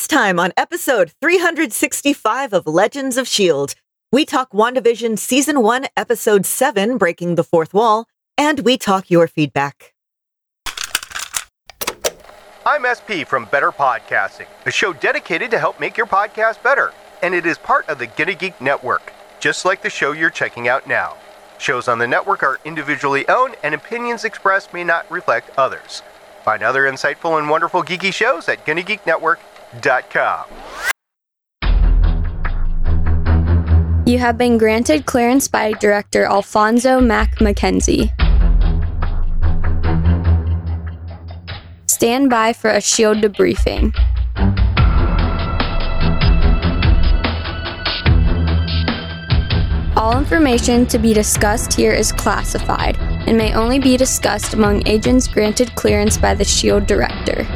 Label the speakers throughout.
Speaker 1: This time on episode 365 of Legends of S.H.I.E.L.D., we talk WandaVision Season 1, Episode 7, Breaking the Fourth Wall, and we talk your feedback.
Speaker 2: I'm SP from Better Podcasting, a show dedicated to help make your podcast better. And it is part of the Gonna Geek Network, just like the show you're checking out now. Shows on the network are individually owned, and opinions expressed may not reflect others. Find other insightful and wonderful geeky shows at GonnaGeekNetwork.com.
Speaker 3: You have been granted clearance by director Alphonso Mack Mackenzie. Stand by for a shield debriefing. All information to be discussed here is classified and may only be discussed among agents granted clearance by the SHIELD director.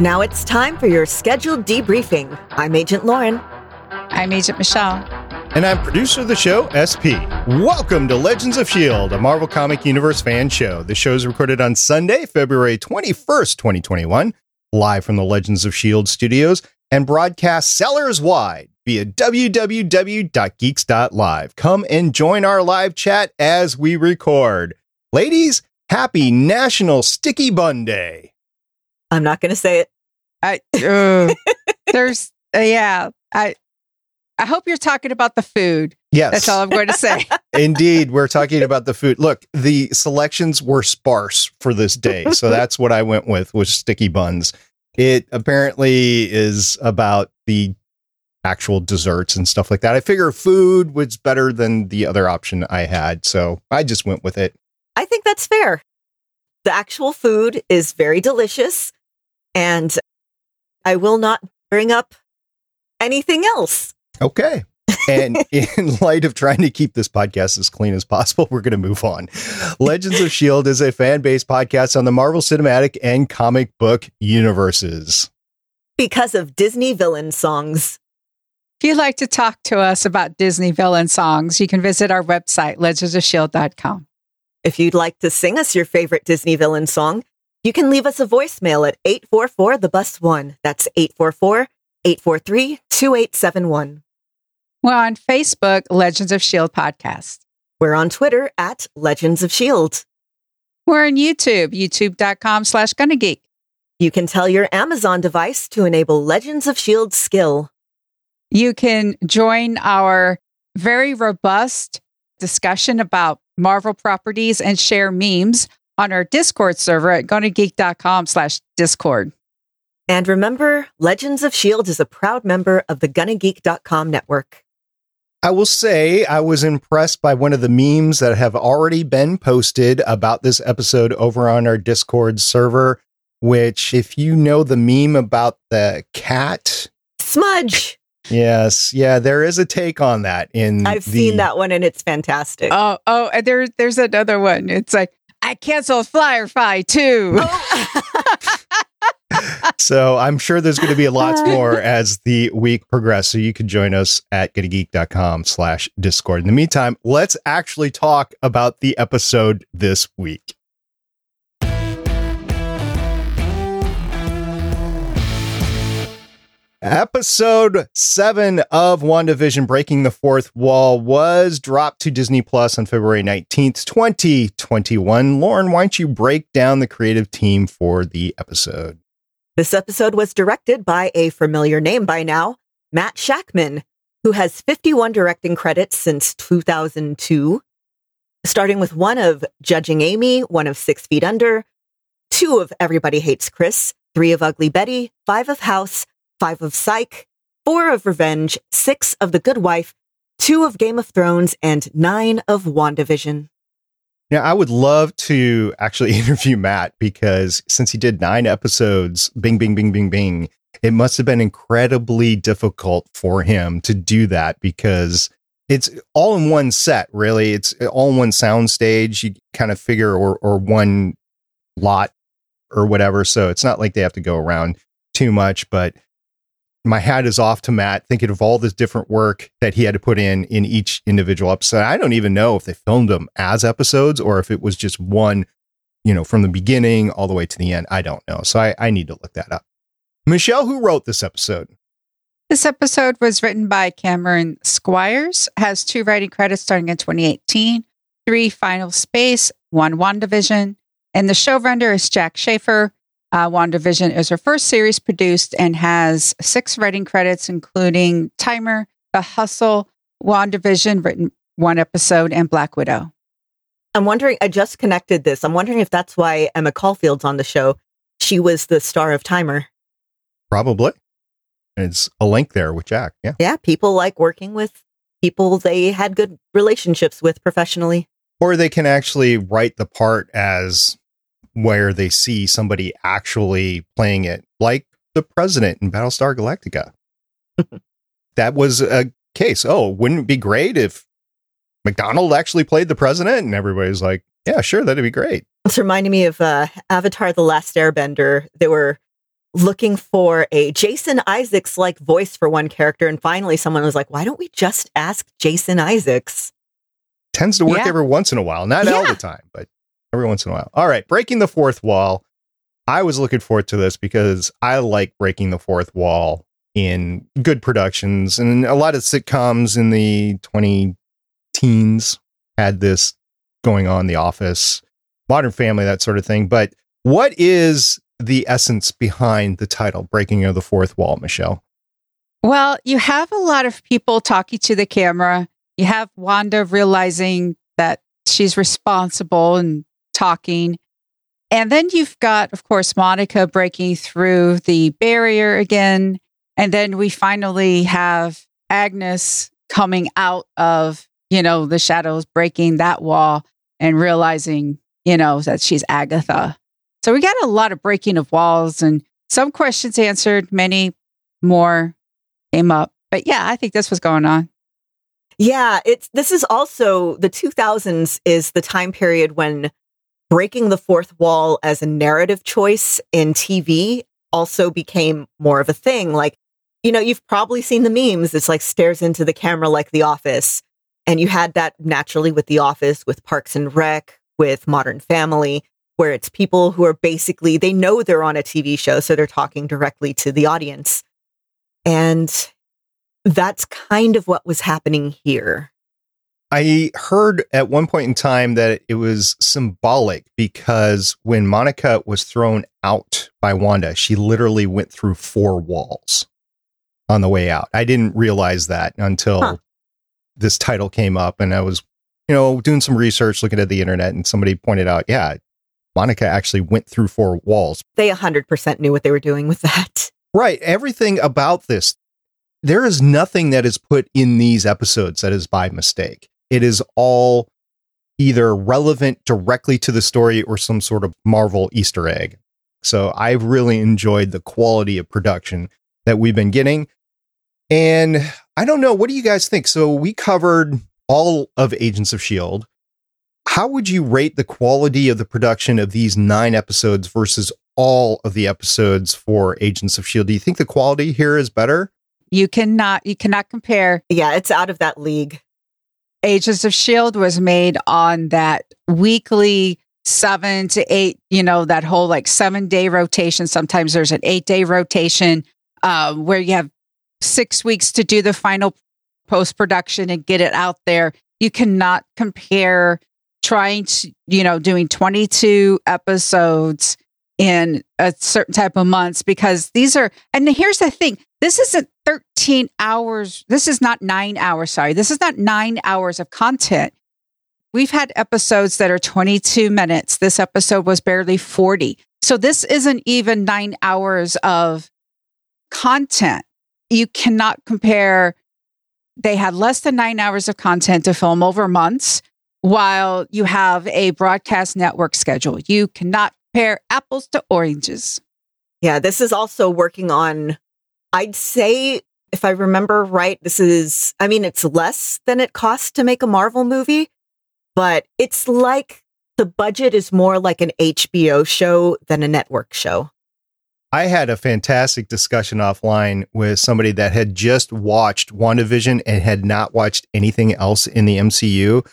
Speaker 1: Now it's time for your scheduled debriefing. I'm Agent Lauren.
Speaker 4: I'm Agent Michelle.
Speaker 5: And I'm producer of the show, SP. Welcome to Legends of S.H.I.E.L.D., a Marvel Comic Universe fan show. The show is recorded on Sunday, February 21st, 2021, live from the Legends of S.H.I.E.L.D. studios and broadcast sellers wide via www.geeks.live. Come and join our live chat as we record. Ladies, happy National Sticky Bun Day.
Speaker 1: I'm not going to say it.
Speaker 4: I, uh, there's, uh, yeah, I, I hope you're talking about the food.
Speaker 5: Yes.
Speaker 4: That's all I'm going to say.
Speaker 5: Indeed, we're talking about the food. Look, the selections were sparse for this day, so that's what I went with was sticky buns. It apparently is about the actual desserts and stuff like that. I figure food was better than the other option I had, so I just went with it.
Speaker 1: I think that's fair. The actual food is very delicious, and I will not bring up anything else.
Speaker 5: Okay. and in light of trying to keep this podcast as clean as possible, we're going to move on. Legends of S.H.I.E.L.D. is a fan based podcast on the Marvel Cinematic and comic book universes.
Speaker 1: Because of Disney villain songs.
Speaker 4: If you'd like to talk to us about Disney villain songs, you can visit our website, legendsofshield.com.
Speaker 1: If you'd like to sing us your favorite Disney villain song, you can leave us a voicemail at 844 the bus 1. That's 844 843 2871.
Speaker 4: We're on Facebook, Legends of S.H.I.E.L.D. Podcast.
Speaker 1: We're on Twitter at Legends of S.H.I.E.L.D.
Speaker 4: We're on YouTube, youtube.com slash Geek.
Speaker 1: You can tell your Amazon device to enable Legends of S.H.I.E.L.D. skill.
Speaker 4: You can join our very robust discussion about Marvel properties and share memes on our Discord server at gonnageek.com slash Discord.
Speaker 1: And remember, Legends of S.H.I.E.L.D. is a proud member of the GonnaGeek.com network.
Speaker 5: I will say I was impressed by one of the memes that have already been posted about this episode over on our Discord server, which, if you know the meme about the cat,
Speaker 1: Smudge.
Speaker 5: Yes, yeah, there is a take on that in
Speaker 1: I've
Speaker 5: the,
Speaker 1: seen that one and it's fantastic.
Speaker 4: Oh, oh, and there, there's another one. It's like, I canceled Firefly too.
Speaker 1: Oh.
Speaker 5: so I'm sure there's going to be lots more as the week progresses. So you can join us at gonnageek.com slash discord. In the meantime, let's actually talk about the episode this week. Episode seven of WandaVision Breaking the Fourth Wall was dropped to Disney Plus on February 19th, 2021. Lauren, why don't you break down the creative team for the episode?
Speaker 1: This episode was directed by a familiar name by now, Matt Shakman, who has 51 directing credits since 2002, starting with one of Judging Amy, one of Six Feet Under, two of Everybody Hates Chris, three of Ugly Betty, five of House, five of Psych, four of Revenge, six of The Good Wife, two of Game of Thrones, and nine of WandaVision.
Speaker 5: Now, I would love to actually interview Matt because since he did nine episodes, bing, bing, bing, bing, bing, it must have been incredibly difficult for him to do that because it's all in one set, really. It's all in one sound stage. You kind of figure, or, or one lot or whatever. So it's not like they have to go around too much, but my hat is off to Matt, thinking of all this different work that he had to put in in each individual episode. I don't even know if they filmed them as episodes or if it was just one, you know, from the beginning all the way to the end. I don't know. So I, I need to look that up. Michelle, who wrote this episode?
Speaker 4: This episode was written by Cameron Squires, has two writing credits starting in 2018, three Final Space, one WandaVision, and the showrunner is Jac Schaeffer. Uh, WandaVision is her first series produced and has six writing credits, including Timer, The Hustle, WandaVision, written one episode, and Black Widow.
Speaker 1: I'm wondering, I just connected this. I'm wondering if that's why Emma Caulfield's on the show. She was the star of Timer.
Speaker 5: Probably. It's a link there with Jac. Yeah.
Speaker 1: Yeah. People like working with people they had good relationships with professionally.
Speaker 5: Or they can actually write the part as where they see somebody actually playing it, like the president in Battlestar Galactica. that was a case. Oh, wouldn't it be great if McDonnell actually played the president? And everybody's like, yeah, sure, that'd be great.
Speaker 1: It's reminding me of uh, Avatar The Last Airbender. They were looking for a Jason Isaacs like voice for one character. And finally, someone was like, why don't we just ask Jason Isaacs?
Speaker 5: Tends to work yeah. every once in a while. Not yeah. all the time, but every once in a while. All right, breaking the fourth wall. I was looking forward to this because I like breaking the fourth wall in good productions and a lot of sitcoms in the 20 teens had this going on the office modern family that sort of thing but what is the essence behind the title breaking of the fourth wall michelle
Speaker 4: well you have a lot of people talking to the camera you have wanda realizing that she's responsible and talking. And then you've got, of course, Monica breaking through the barrier again. And then we finally have Agnes coming out of, you know, the shadows, breaking that wall and realizing, you know, that she's Agatha. So we got a lot of breaking of walls and some questions answered, many more came up. But yeah, I think this was going on.
Speaker 1: Yeah, it's this is also the 2000s is the time period when breaking the fourth wall as a narrative choice in TV also became more of a thing. Like, you know, you've probably seen the memes. It's like stares into the camera like The Office. And you had that naturally with The Office, with Parks and Rec, with Modern Family, where it's people who are basically, they know they're on a TV show, so they're talking directly to the audience. And that's kind of what was happening here.
Speaker 5: I heard at one point in time that it was symbolic because when Monica was thrown out by Wanda, she literally went through four walls on the way out. I didn't realize that until huh. this title came up and I was, you know, doing some research, looking at the internet, and somebody pointed out, yeah, Monica actually went through four walls.
Speaker 1: They 100% knew what they were doing with that.
Speaker 5: Right. Everything about this, there is nothing that is put in these episodes that is by mistake it is all either relevant directly to the story or some sort of Marvel Easter egg. So I've really enjoyed the quality of production that we've been getting. And I don't know, what do you guys think? So we covered all of Agents of S.H.I.E.L.D. How would you rate the quality of the production of these nine episodes versus all of the episodes for Agents of S.H.I.E.L.D.? Do you think the quality here is better?
Speaker 4: You cannot, you cannot compare.
Speaker 1: Yeah, it's out of that league.
Speaker 4: Agents of S.H.I.E.L.D. was made on that weekly seven to eight, you know, that whole like seven day rotation. Sometimes there's an eight day rotation um, where you have six weeks to do the final post production and get it out there. You cannot compare trying to, you know, doing 22 episodes in a certain type of months because these are, and here's the thing this isn't 13 hours. This is not nine hours. Sorry. This is not nine hours of content. We've had episodes that are 22 minutes. This episode was barely 40. So this isn't even nine hours of content. You cannot compare. They had less than nine hours of content to film over months while you have a broadcast network schedule. You cannot compare apples to oranges.
Speaker 1: Yeah, this is also working on I'd say, if I remember right, this is, I mean, it's less than it costs to make a Marvel movie, but it's like the budget is more like an HBO show than a network show.
Speaker 5: I had a fantastic discussion offline with somebody that had just watched WandaVision and had not watched anything else in the MCU.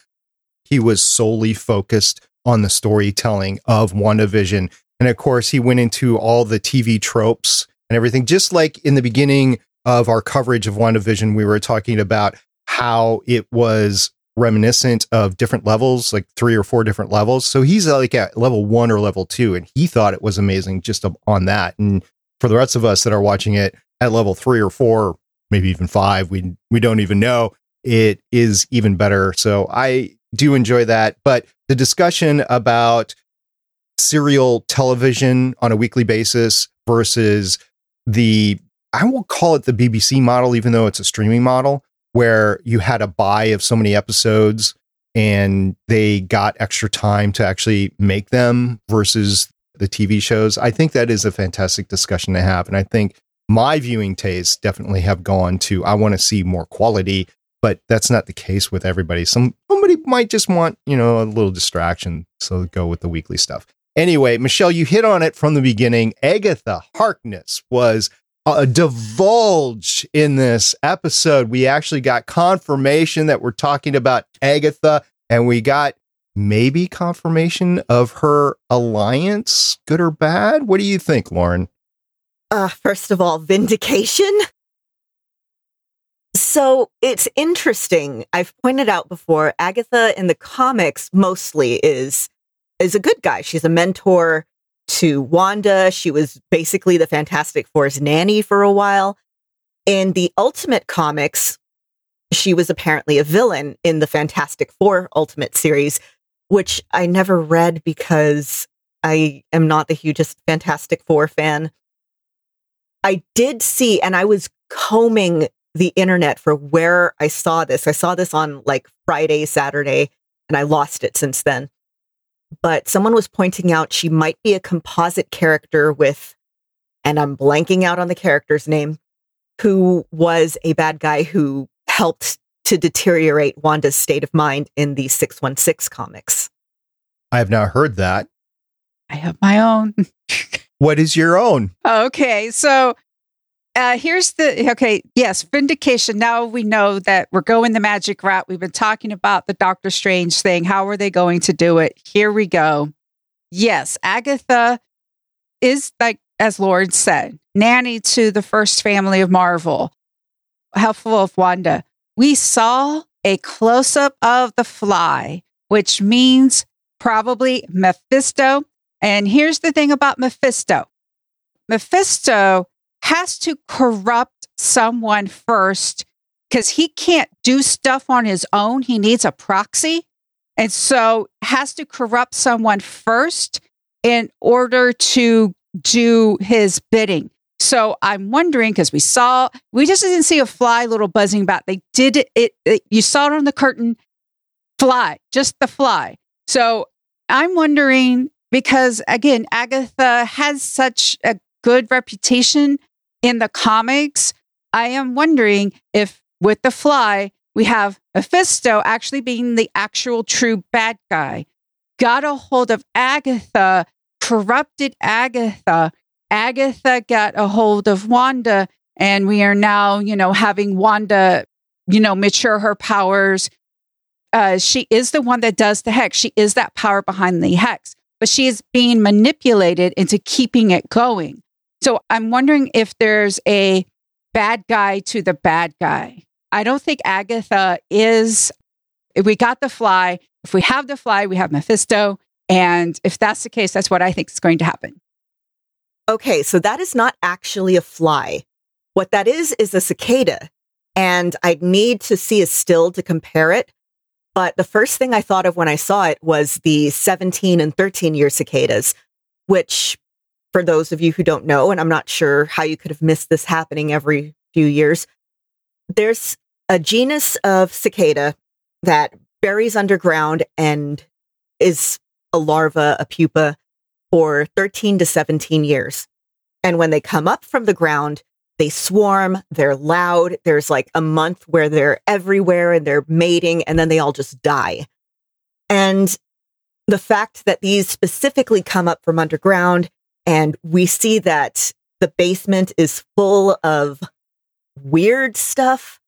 Speaker 5: He was solely focused on the storytelling of WandaVision. And of course, he went into all the TV tropes and everything. Just like in the beginning of our coverage of WandaVision, we were talking about how it was reminiscent of different levels, like three or four different levels. So he's like at level one or level two, and he thought it was amazing just on that. And for the rest of us that are watching it at level three or four, maybe even five, we we don't even know it is even better. So I do enjoy that. But the discussion about serial television on a weekly basis versus the I won't call it the BBC model, even though it's a streaming model where you had a buy of so many episodes and they got extra time to actually make them versus the TV shows. I think that is a fantastic discussion to have. And I think my viewing tastes definitely have gone to I want to see more quality, but that's not the case with everybody. Some somebody might just want, you know, a little distraction. So go with the weekly stuff. Anyway, Michelle, you hit on it from the beginning. Agatha Harkness was a divulge in this episode. We actually got confirmation that we're talking about Agatha, and we got maybe confirmation of her alliance, good or bad. What do you think, Lauren?
Speaker 1: Uh, first of all, vindication. So it's interesting. I've pointed out before, Agatha in the comics mostly is is a good guy. She's a mentor to Wanda. She was basically the Fantastic Four's nanny for a while. In the Ultimate comics, she was apparently a villain in the Fantastic Four Ultimate series, which I never read because I am not the hugest Fantastic Four fan. I did see, and I was combing the internet for where I saw this. I saw this on like Friday, Saturday, and I lost it since then but someone was pointing out she might be a composite character with, and I'm blanking out on the character's name, who was a bad guy who helped to deteriorate Wanda's state of mind in the 616 comics.
Speaker 5: I have not heard that.
Speaker 4: I have my own.
Speaker 5: what is your own?
Speaker 4: Okay. So uh, here's the okay. Yes, vindication. Now we know that we're going the magic route. We've been talking about the Doctor Strange thing. How are they going to do it? Here we go. Yes, Agatha is like as Lord said, nanny to the first family of Marvel, helpful of Wanda. We saw a close up of the fly, which means probably Mephisto. And here's the thing about Mephisto Mephisto has to corrupt someone first because he can't do stuff on his own. He needs a proxy. And so has to corrupt someone first in order to do his bidding. So I'm wondering because we saw, we just didn't see a fly little buzzing about. They did it, it, it, you saw it on the curtain, fly, just the fly. So I'm wondering because again, Agatha has such a good reputation in the comics, I am wondering if with The Fly, we have Mephisto actually being the actual true bad guy, got a hold of Agatha, corrupted Agatha. Agatha got a hold of Wanda, and we are now, you know, having Wanda, you know, mature her powers. Uh, she is the one that does the hex. She is that power behind the hex, but she is being manipulated into keeping it going. So I'm wondering if there's a bad guy to the bad guy. I don't think Agatha is. If we got the fly, if we have the fly, we have Mephisto. And if that's the case, that's what I think is going to happen.
Speaker 1: Okay, so that is not actually a fly. What that is, is a cicada. And I'd need to see a still to compare it. But the first thing I thought of when I saw it was the 17 and 13 year cicadas, which for those of you who don't know, and I'm not sure how you could have missed this happening every few years, there's a genus of cicada that buries underground and is a larva, a pupa, for 13 to 17 years. And when they come up from the ground, they swarm, they're loud. There's like a month where they're everywhere and they're mating, and then they all just die. And the fact that these specifically come up from underground and we see that the basement is full of weird stuff.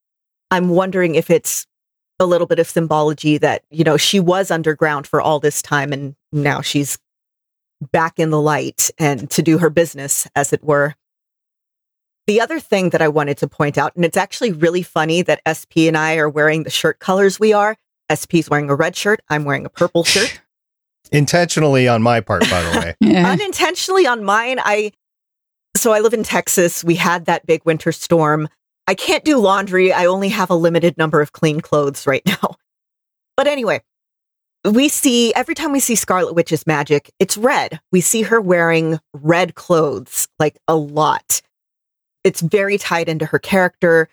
Speaker 1: I'm wondering if it's a little bit of symbology that, you know, she was underground for all this time and now she's back in the light and to do her business, as it were. The other thing that I wanted to point out, and it's actually really funny that SP and I are wearing the shirt colors we are. SP's wearing a red shirt. I'm wearing a purple shirt.
Speaker 5: Intentionally on my part, by the way.
Speaker 4: Yeah.
Speaker 1: Unintentionally on mine, I so I live in Texas. We had that big winter storm. I can't do laundry. I only have a limited number of clean clothes right now. But anyway, we see every time we see Scarlet Witch's magic, it's red. We see her wearing red clothes like a lot. It's very tied into her character.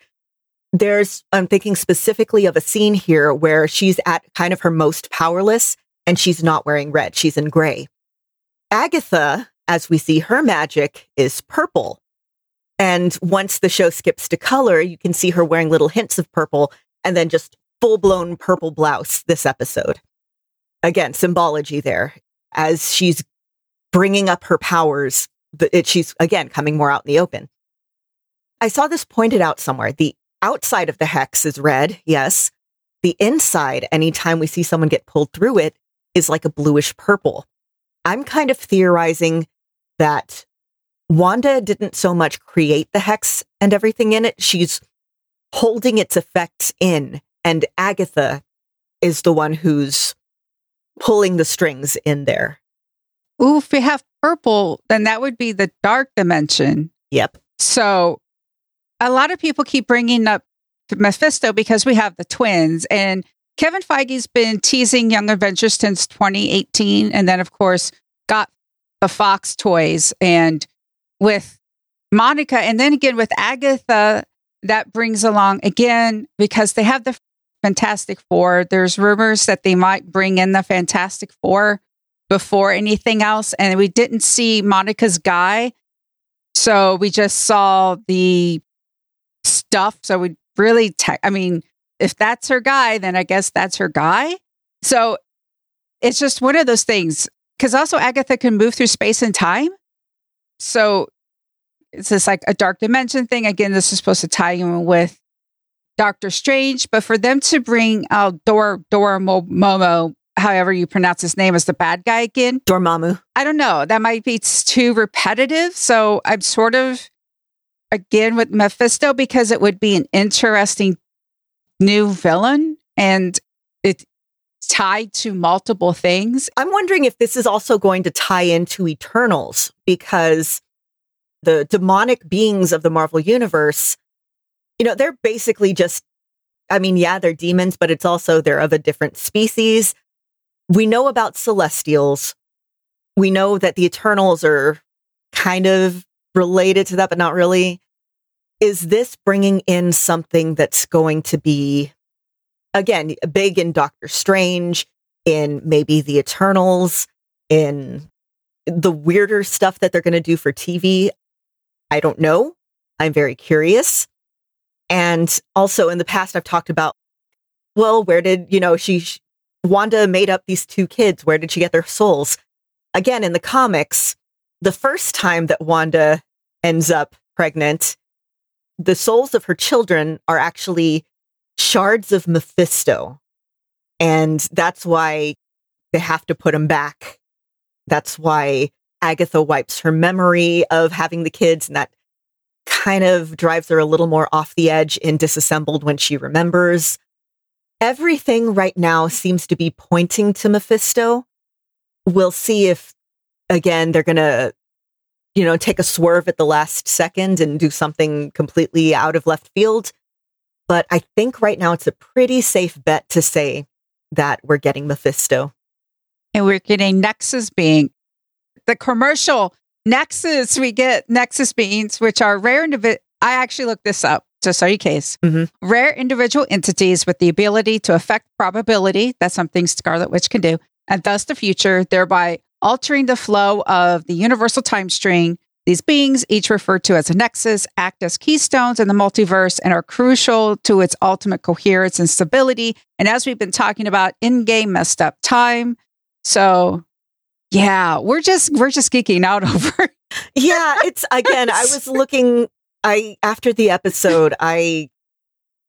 Speaker 1: There's, I'm thinking specifically of a scene here where she's at kind of her most powerless and she's not wearing red. She's in gray. Agatha, as we see her magic, is purple. And once the show skips to color, you can see her wearing little hints of purple and then just full blown purple blouse this episode. Again, symbology there. As she's bringing up her powers, it, she's again coming more out in the open. I saw this pointed out somewhere. The outside of the hex is red, yes. The inside, anytime we see someone get pulled through it, is like a bluish purple. I'm kind of theorizing that Wanda didn't so much create the hex and everything in it. She's holding its effects in. And Agatha is the one who's pulling the strings in there.
Speaker 4: Ooh, if we have purple, then that would be the dark dimension.
Speaker 1: Yep.
Speaker 4: So a lot of people keep bringing up Mephisto because we have the twins. And Kevin Feige's been teasing Young Avengers since 2018. And then, of course, got the Fox toys. And with Monica, and then again with Agatha, that brings along again because they have the Fantastic Four. There's rumors that they might bring in the Fantastic Four before anything else. And we didn't see Monica's guy. So we just saw the stuff. So we really, te- I mean, if that's her guy, then I guess that's her guy. So it's just one of those things. Because also Agatha can move through space and time. So it's just like a dark dimension thing. Again, this is supposed to tie in with Doctor Strange, but for them to bring out Dor Dor Momo, however you pronounce his name, as the bad guy again,
Speaker 1: Dormammu.
Speaker 4: I don't know. That might be too repetitive. So I'm sort of again with Mephisto because it would be an interesting new villain and it's tied to multiple things.
Speaker 1: I'm wondering if this is also going to tie into Eternals because the demonic beings of the Marvel Universe, you know, they're basically just, I mean, yeah, they're demons, but it's also they're of a different species. We know about Celestials. We know that the Eternals are kind of related to that, but not really. Is this bringing in something that's going to be, again, big in Doctor Strange, in maybe the Eternals, in the weirder stuff that they're going to do for TV? I don't know. I'm very curious. And also in the past, I've talked about, well, where did, you know, she, Wanda made up these two kids. Where did she get their souls? Again, in the comics, the first time that Wanda ends up pregnant, the souls of her children are actually shards of Mephisto. And that's why they have to put them back. That's why Agatha wipes her memory of having the kids, and that kind of drives her a little more off the edge in disassembled when she remembers. Everything right now seems to be pointing to Mephisto. We'll see if, again, they're going to, you know, take a swerve at the last second and do something completely out of left field. But I think right now it's a pretty safe bet to say that we're getting Mephisto.
Speaker 4: And we're getting Nexus being the commercial Nexus. We get Nexus beings, which are rare individual. I actually looked this up just so you case.
Speaker 1: Mhm.
Speaker 4: Rare individual entities with the ability to affect probability. That's something Scarlet Witch can do, and thus the future, thereby altering the flow of the universal time string. These beings, each referred to as a nexus, act as keystones in the multiverse and are crucial to its ultimate coherence and stability. And as we've been talking about, in game messed up time. So yeah, we're just we're just geeking out over.
Speaker 1: yeah, it's again, I was looking I after the episode, I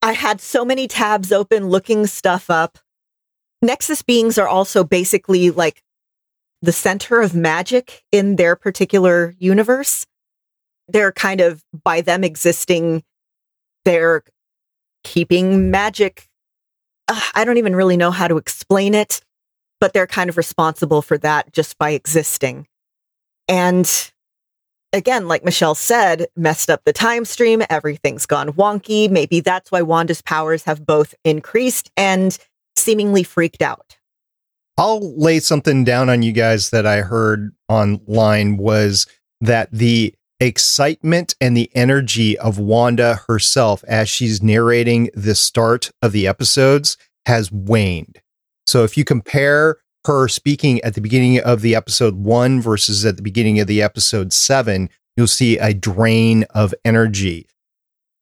Speaker 1: I had so many tabs open looking stuff up. Nexus beings are also basically like the center of magic in their particular universe. they're kind of by them existing, they're keeping magic. Uh, I don't even really know how to explain it, but they're kind of responsible for that just by existing. And again, like Michelle said, messed up the time stream. Everything's gone wonky. Maybe that's why Wanda's powers have both increased and seemingly freaked out.
Speaker 5: I'll lay something down on you guys that I heard online was that the excitement and the energy of Wanda herself as she's narrating the start of the episodes has waned. So if you compare her speaking at the beginning of the episode one versus at the beginning of the episode seven, you'll see a drain of energy.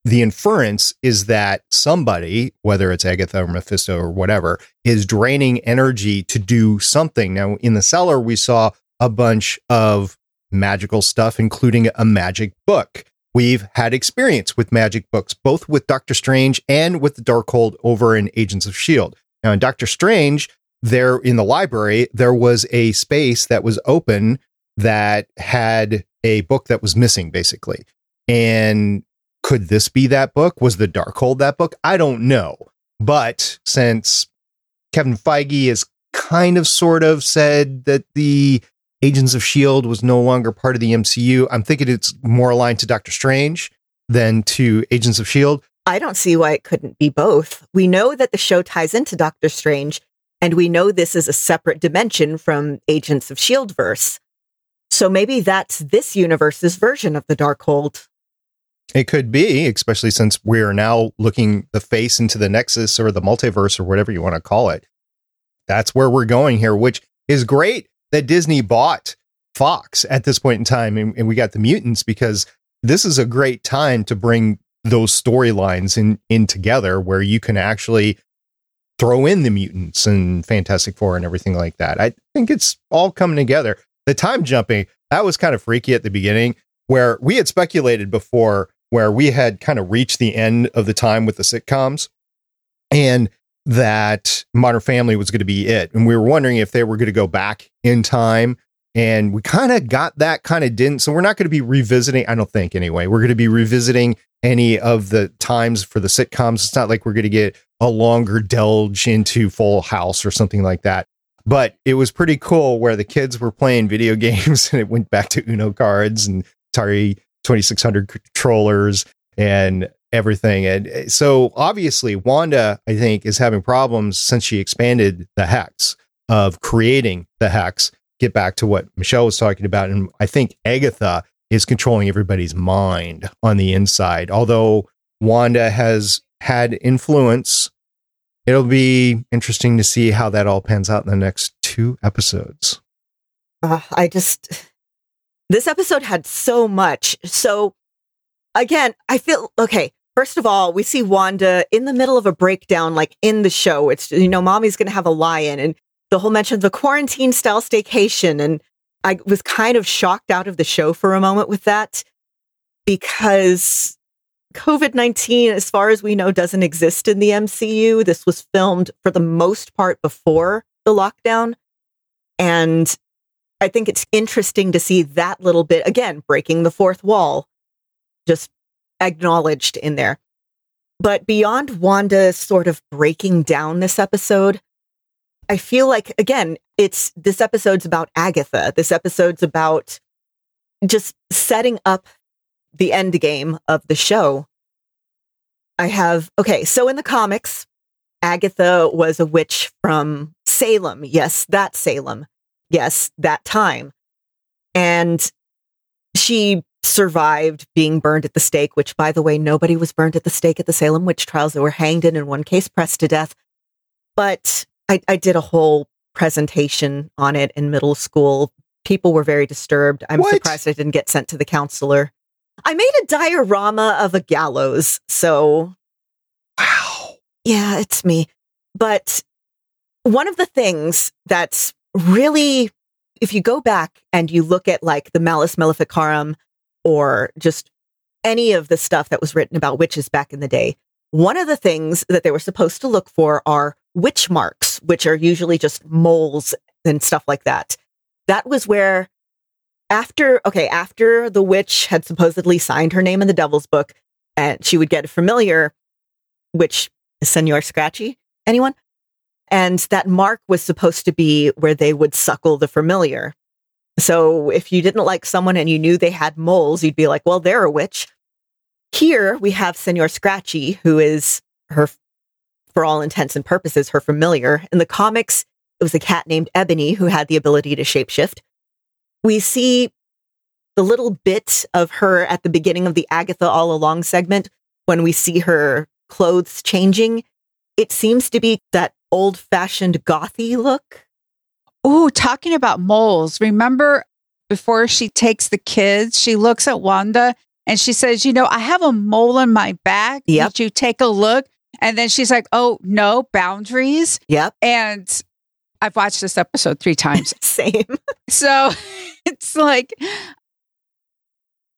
Speaker 5: The inference is that somebody, whether it's Agatha or Mephisto or whatever, is draining energy to do something. Now, in the cellar, we saw a bunch of magical stuff, including a magic book. We've had experience with magic books, both with Doctor Strange and with the Darkhold over in Agents of S.H.I.E.L.D. Now, in Doctor Strange, there in the library, there was a space that was open that had a book that was missing, basically. And could this be that book? Was the Darkhold that book? I don't know. But since Kevin Feige has kind of sort of said that the Agents of S.H.I.E.L.D. was no longer part of the MCU, I'm thinking it's more aligned to Doctor Strange than to Agents of S.H.I.E.L.D.
Speaker 1: I don't see why it couldn't be both. We know that the show ties into Doctor Strange, and we know this is a separate dimension from Agents of S.H.I.E.L.D. verse. So maybe that's this universe's version of the Darkhold.
Speaker 5: It could be, especially since we are now looking the face into the Nexus or the multiverse or whatever you want to call it. That's where we're going here, which is great that Disney bought Fox at this point in time and, and we got the mutants because this is a great time to bring those storylines in in together where you can actually throw in the mutants and Fantastic Four and everything like that. I think it's all coming together. The time jumping, that was kind of freaky at the beginning, where we had speculated before, where we had kind of reached the end of the time with the sitcoms and that Modern Family was going to be it. And we were wondering if they were going to go back in time. And we kind of got that, kind of didn't. So we're not going to be revisiting, I don't think anyway. We're going to be revisiting any of the times for the sitcoms. It's not like we're going to get a longer delge into Full House or something like that. But it was pretty cool where the kids were playing video games and it went back to Uno cards and Atari 2600 controllers and everything. And eh, so obviously, Wanda, I think, is having problems since she expanded the hex of creating the hex. Get back to what Michelle was talking about. And I think Agatha is controlling everybody's mind on the inside. Although Wanda has had influence, it'll be interesting to see how that all pans out in the next two episodes.
Speaker 1: Uh, I just, this episode had so much. So, again, I feel okay. First of all, we see Wanda in the middle of a breakdown, like in the show. It's, you know, mommy's going to have a lion and the whole mention of the quarantine style staycation. And I was kind of shocked out of the show for a moment with that because COVID 19, as far as we know, doesn't exist in the MCU. This was filmed for the most part before the lockdown. And I think it's interesting to see that little bit, again, breaking the fourth wall, just acknowledged in there. But beyond Wanda sort of breaking down this episode, I feel like, again, it's this episode's about Agatha. This episode's about just setting up the end game of the show. I have, okay, so in the comics, Agatha was a witch from Salem. Yes, that Salem. Yes, that time. And she survived being burned at the stake, which, by the way, nobody was burned at the stake at the Salem witch trials. They were hanged and in one case pressed to death. But I, I did a whole presentation on it in middle school. People were very disturbed. I'm
Speaker 5: What?
Speaker 1: surprised I didn't get sent to the counselor. I made a diorama of a gallows. So,
Speaker 5: Wow.
Speaker 1: yeah, it's me. But one of the things that's really, if you go back and you look at like the Malleus Maleficarum or just any of the stuff that was written about witches back in the day, one of the things that they were supposed to look for are witch marks, which are usually just moles and stuff like that. That was where after okay, after the witch had supposedly signed her name in the devil's book and she would get a familiar, which Senor Scratchy. Anyone? And that mark was supposed to be where they would suckle the familiar. So if you didn't like someone and you knew they had moles, you'd be like, well, they're a witch. Here we have Senor Scratchy, who is her, for all intents and purposes, her familiar. In the comics, it was a cat named Ebony who had the ability to shapeshift. We see the little bit of her at the beginning of the Agatha All Along segment when we see her clothes changing. It seems to be that old fashioned gothy look.
Speaker 4: Oh, talking about moles. Remember before she takes the kids, she looks at Wanda and she says, You know, I have a mole in my back.
Speaker 1: Yep.
Speaker 4: Did you take a look? And then she's like, Oh, no, boundaries.
Speaker 1: Yep.
Speaker 4: And I've watched this episode three times.
Speaker 1: Same.
Speaker 4: so it's like,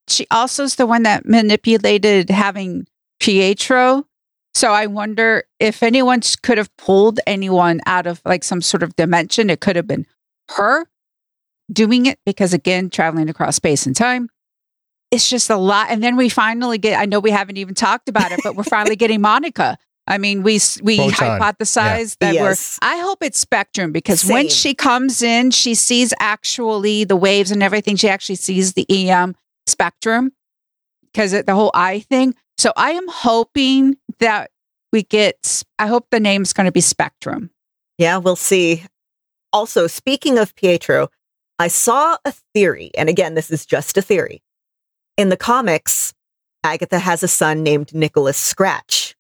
Speaker 4: she also is the one that manipulated having Pietro. So I wonder if anyone could have pulled anyone out of like some sort of dimension. It could have been her doing it because, again, traveling across space and time. It's just a lot. And then we finally get, I know we haven't even talked about it, but we're finally getting Monica. I mean, we we
Speaker 5: Photon.
Speaker 4: hypothesized that
Speaker 1: Yes.
Speaker 4: we're. I hope it's Spectrum because when she comes in, she sees actually the waves and everything. She actually sees the EM spectrum because the whole eye thing. So I am hoping that we get. I hope the name's going to be Spectrum.
Speaker 1: Yeah, we'll see. Also, speaking of Pietro, I saw a theory, and again, this is just a theory. In the comics, Agatha has a son named Nicholas Scratch.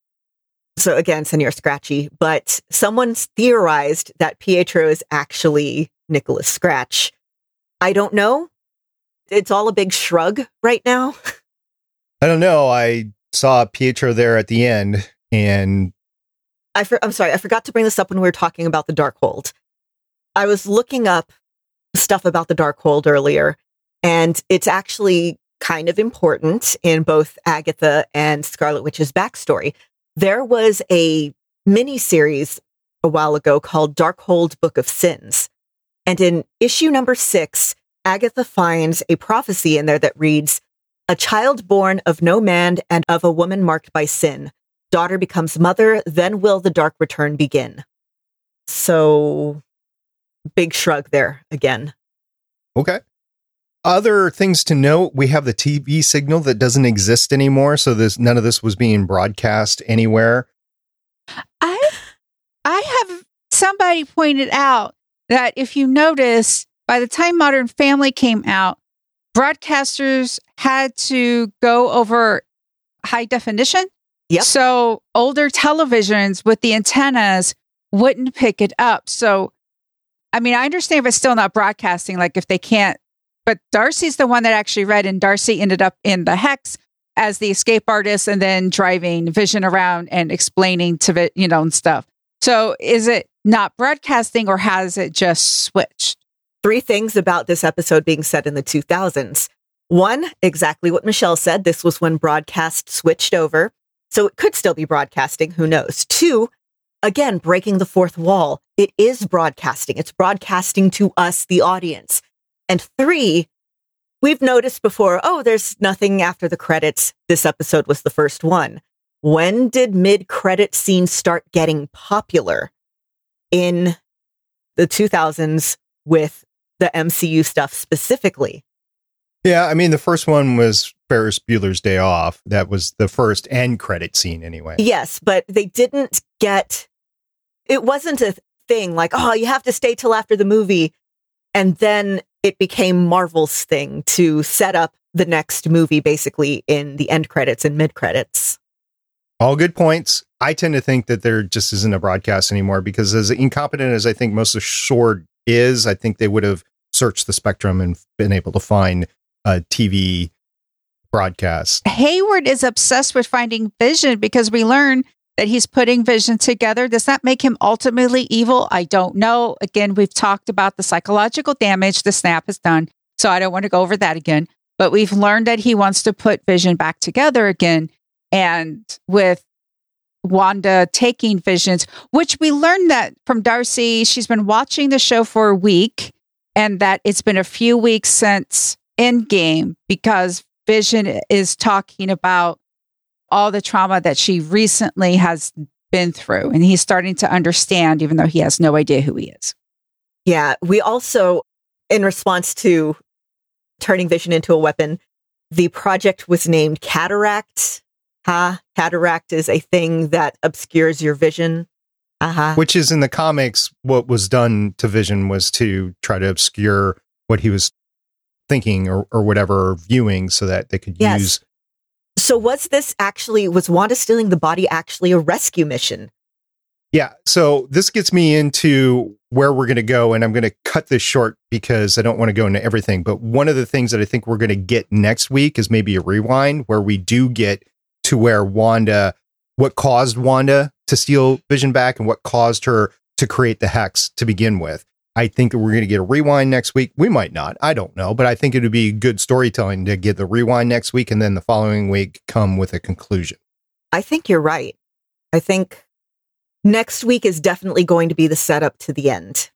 Speaker 1: So again, Senor Scratchy, but someone's theorized that Pietro is actually Nicholas Scratch. I don't know. It's all a big shrug right now.
Speaker 5: I don't know. I saw Pietro there at the end, and
Speaker 1: I for, I'm sorry, I forgot to bring this up when we were talking about the Darkhold. I was looking up stuff about the Darkhold earlier, and it's actually kind of important in both Agatha and Scarlet Witch's backstory. There was a mini series a while ago called Darkhold Book of Sins. And in issue number six, Agatha finds a prophecy in there that reads, A child born of no man and of a woman marked by sin. Daughter becomes mother, then will the dark return begin. So, big shrug there again.
Speaker 5: okay. Other things to note: we have the TV signal that doesn't exist anymore, so this none of this was being broadcast anywhere.
Speaker 4: I I have somebody pointed out that if you notice, by the time Modern Family came out, broadcasters had to go over high definition.
Speaker 1: Yep.
Speaker 4: So older televisions with the antennas wouldn't pick it up. So, I mean, I understand if it's still not broadcasting, like if they can't, but Darcy's the one that actually read, and Darcy ended up in the Hex as the escape artist and then driving Vision around and explaining to it, you know, and stuff. So is it not broadcasting or has it just switched?
Speaker 1: Three things about this episode being set in the 2000s. One, exactly what Michelle said. This was when broadcast switched over. So it could still be broadcasting. Who knows? Two, again, breaking the fourth wall. It is broadcasting. It's broadcasting to us, the audience. And three, we've noticed before, oh, there's nothing after the credits. This episode was the first one. When did mid credit scenes start getting popular? In the 2000s with the MCU stuff specifically.
Speaker 5: Yeah, I mean, the first one was Ferris Bueller's Day Off. That was the first end credit scene, anyway.
Speaker 1: Yes, but they didn't get it wasn't a thing like, oh, you have to stay till after the movie. And then it became Marvel's thing to set up the next movie basically in the end credits and mid credits.
Speaker 5: All good points. I tend to think that there just isn't a broadcast anymore because, as incompetent as I think most of Sword is, I think they would have searched the spectrum and been able to find a TV broadcast.
Speaker 4: Hayward is obsessed with finding Vision because we learn that he's putting Vision together. Does that make him ultimately evil? I don't know. Again, we've talked about the psychological damage the snap has done. So I don't want to go over that again. But we've learned that he wants to put Vision back together again. And with Wanda taking visions, which we learned that from Darcy, she's been watching the show for a week and that it's been a few weeks since Endgame because Vision is talking about all the trauma that she recently has been through. And he's starting to understand, even though he has no idea who he is.
Speaker 1: Yeah. We also, in response to turning Vision into a weapon, the project was named Cataract. Ha! Cataract is a thing that obscures your vision. Uh-huh.
Speaker 5: Which is in the comics, what was done to Vision was to try to obscure what he was thinking or, or whatever, or viewing so that they could
Speaker 1: Yes.
Speaker 5: use.
Speaker 1: So was this actually was Wanda stealing the body actually a rescue mission?
Speaker 5: Yeah. So this gets me into where we're going to go. And I'm going to cut this short because I don't want to go into everything. But one of the things that I think we're going to get next week is maybe a rewind where we do get to where Wanda, what caused Wanda to steal Vision back and what caused her to create the hex to begin with. I think that we're going to get a rewind next week. We might not. I don't know. But I think it would be good storytelling to get the rewind next week and then the following week come with a conclusion.
Speaker 1: I think you're right. I think next week is definitely going to be the setup to the end.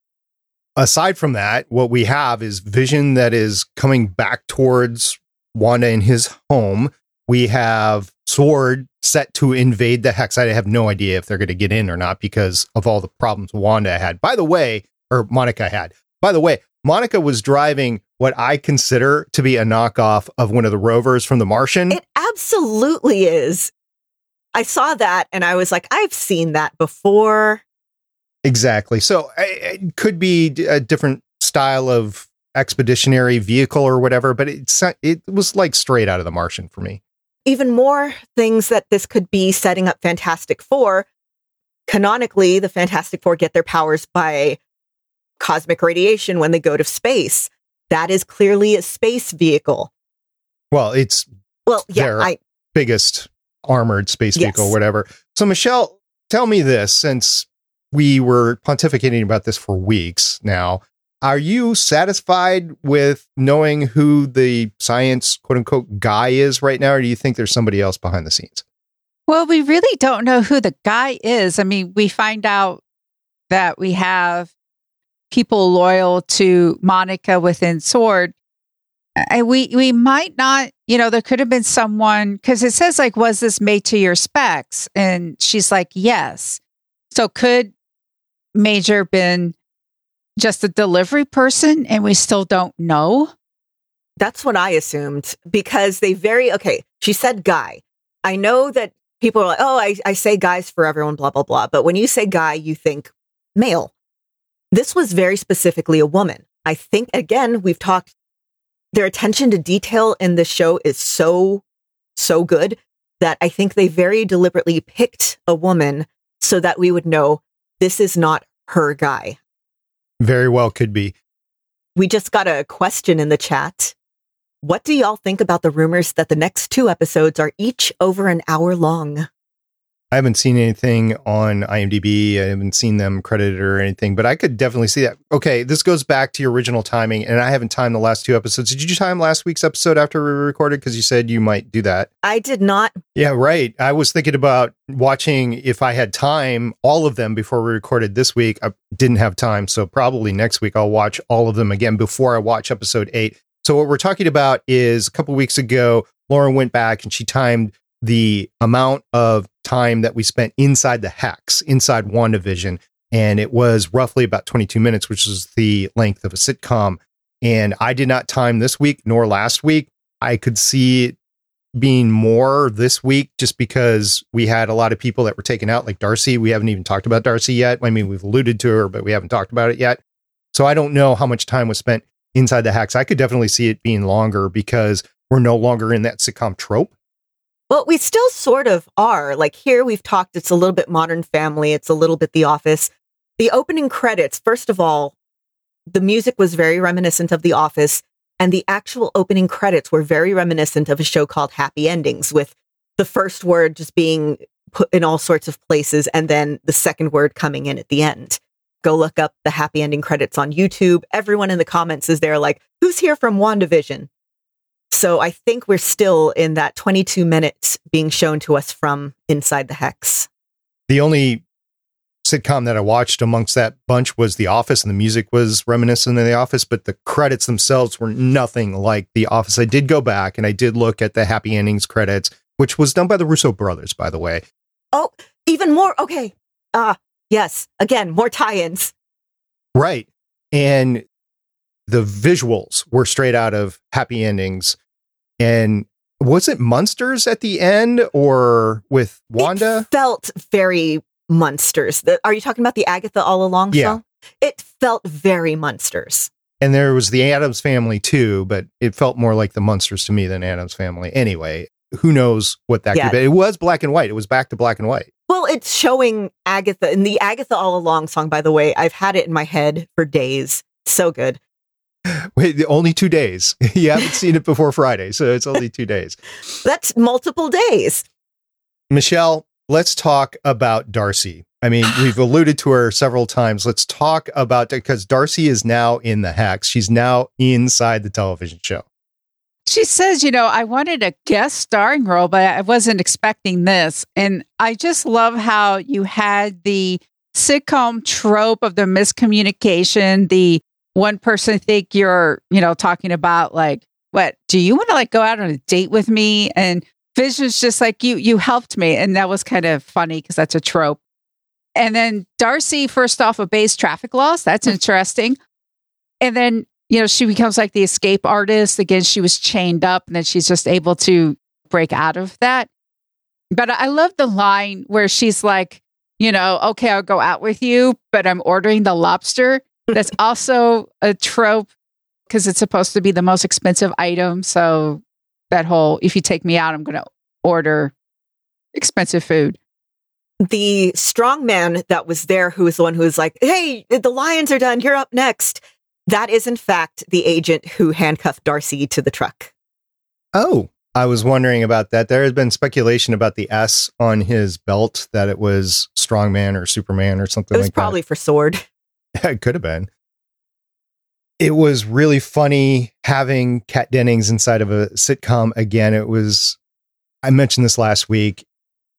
Speaker 5: aside from that, what we have is Vision that is coming back towards Wanda in his home. We have Sword set to invade the Hex. I have no idea if they're going to get in or not because of all the problems Wanda had. By the way, or Monica had. By the way, Monica was driving what I consider to be a knockoff of one of the rovers from The Martian.
Speaker 1: It absolutely is. I saw that and I was like, I've seen that before.
Speaker 5: Exactly. So it could be a different style of expeditionary vehicle or whatever, but it's it was like straight out of The Martian for me.
Speaker 1: Even more things that this could be setting up Fantastic Four. Canonically, the Fantastic Four get their powers by cosmic radiation when they go to space. That is clearly a space vehicle.
Speaker 5: Well, it's
Speaker 1: Well, yeah. I,
Speaker 5: biggest armored space vehicle,
Speaker 1: Yes.
Speaker 5: whatever. So, Michelle, tell me this since we were pontificating about this for weeks now. Are you satisfied with knowing who the science quote unquote guy is right now, or do you think there's somebody else behind the scenes?
Speaker 4: Well, we really don't know who the guy is. I mean, we find out that we have people loyal to Monica within Sword. And we we might not, you know, there could have been someone because it says like, was this made to your specs? And she's like, yes. So could Major been just a delivery person and we still don't know?
Speaker 1: That's what I assumed because they very, okay, she said guy. I know that people are like, oh, I, I say guys for everyone, blah, blah, blah. But when you say guy, you think male. This was very specifically a woman. I think, again, we've talked, their attention to detail in this show is so, so good that I think they very deliberately picked a woman so that we would know this is not her guy.
Speaker 5: Very well could be.
Speaker 1: We just got a question in the chat. What do y'all think about the rumors that the next two episodes are each over an hour long?
Speaker 5: I haven't seen anything on IMDb. I haven't seen them credited or anything, but I could definitely see that. Okay, this goes back to your original timing, and I haven't timed the last two episodes. Did you time last week's episode after we recorded? Because you said you might do that.
Speaker 1: I did not.
Speaker 5: Yeah, right. I was thinking about watching if I had time, all of them before we recorded this week. I didn't have time. So probably next week I'll watch all of them again before I watch episode eight. So what we're talking about is a couple weeks ago, Lauren went back and she timed the amount of time that we spent inside the hex, inside WandaVision. And it was roughly about 22 minutes, which is the length of a sitcom. And I did not time this week nor last week. I could see it being more this week just because we had a lot of people that were taken out, like Darcy. We haven't even talked about Darcy yet. I mean, we've alluded to her, but we haven't talked about it yet. So I don't know how much time was spent inside the hex. I could definitely see it being longer because we're no longer in that sitcom trope.
Speaker 1: Well, we still sort of are. Like here, we've talked, it's a little bit Modern Family, it's a little bit The Office. The opening credits, first of all, the music was very reminiscent of The Office, and the actual opening credits were very reminiscent of a show called Happy Endings, with the first word just being put in all sorts of places and then the second word coming in at the end. Go look up the happy ending credits on YouTube. Everyone in the comments is there like, who's here from WandaVision? So I think we're still in that 22 minutes being shown to us from inside the hex.
Speaker 5: The only sitcom that I watched amongst that bunch was The Office, and the music was reminiscent of The Office, but the credits themselves were nothing like The Office. I did go back and I did look at the happy endings credits, which was done by the Russo brothers, by the way.
Speaker 1: Oh, even more. Okay. Ah, yes. Again, more tie-ins.
Speaker 5: Right. And the visuals were straight out of happy endings. And was it monsters at the end or with Wanda?
Speaker 1: It felt very monsters. Are you talking about the Agatha All Along
Speaker 5: Yeah.
Speaker 1: song? It felt very monsters.
Speaker 5: and there was the Addams family too, but it felt more like the monsters to me than Addams family. Anyway, who knows what that
Speaker 1: Yeah.
Speaker 5: could be? It was black and white. It was back to black and white.
Speaker 1: Well, it's showing Agatha and the Agatha All Along song, by the way. I've had it in my head for days. So good.
Speaker 5: Wait, the- only two days. you haven't seen it before Friday, so it's only two days.
Speaker 1: That's multiple days.
Speaker 5: Michelle, let's talk about Darcy. I mean, we've alluded to her several times. Let's talk about because Darcy is now in the hex. She's now inside the television show.
Speaker 4: She says, you know, I wanted a guest starring role, but I wasn't expecting this. And I just love how you had the sitcom trope of the miscommunication, the one person think you're, you know, talking about like, what, do you want to like go out on a date with me? And Vision's just like, you, you helped me. And that was kind of funny because that's a trope. And then Darcy, first off, obeys traffic laws. That's mm. interesting. And then you know, she becomes like the escape artist. Again, she was chained up and then she's just able to break out of that. But I love the line where she's like, you know, okay, I'll go out with you, but I'm ordering the lobster. That's also a trope because it's supposed to be the most expensive item. So that whole, if you take me out, I'm going to order expensive food.
Speaker 1: The strong man that was there, who was the one who was like, Hey, the lions are done. You're up next. That is, in fact, the agent who handcuffed Darcy to the truck.
Speaker 5: Oh, I was wondering about that. There has been speculation about the S on his belt that it was Strongman or Superman or something
Speaker 1: It was
Speaker 5: like
Speaker 1: probably for Sword.
Speaker 5: It could have been. It was really funny having Kat Dennings inside of a sitcom again. It was, I mentioned this last week.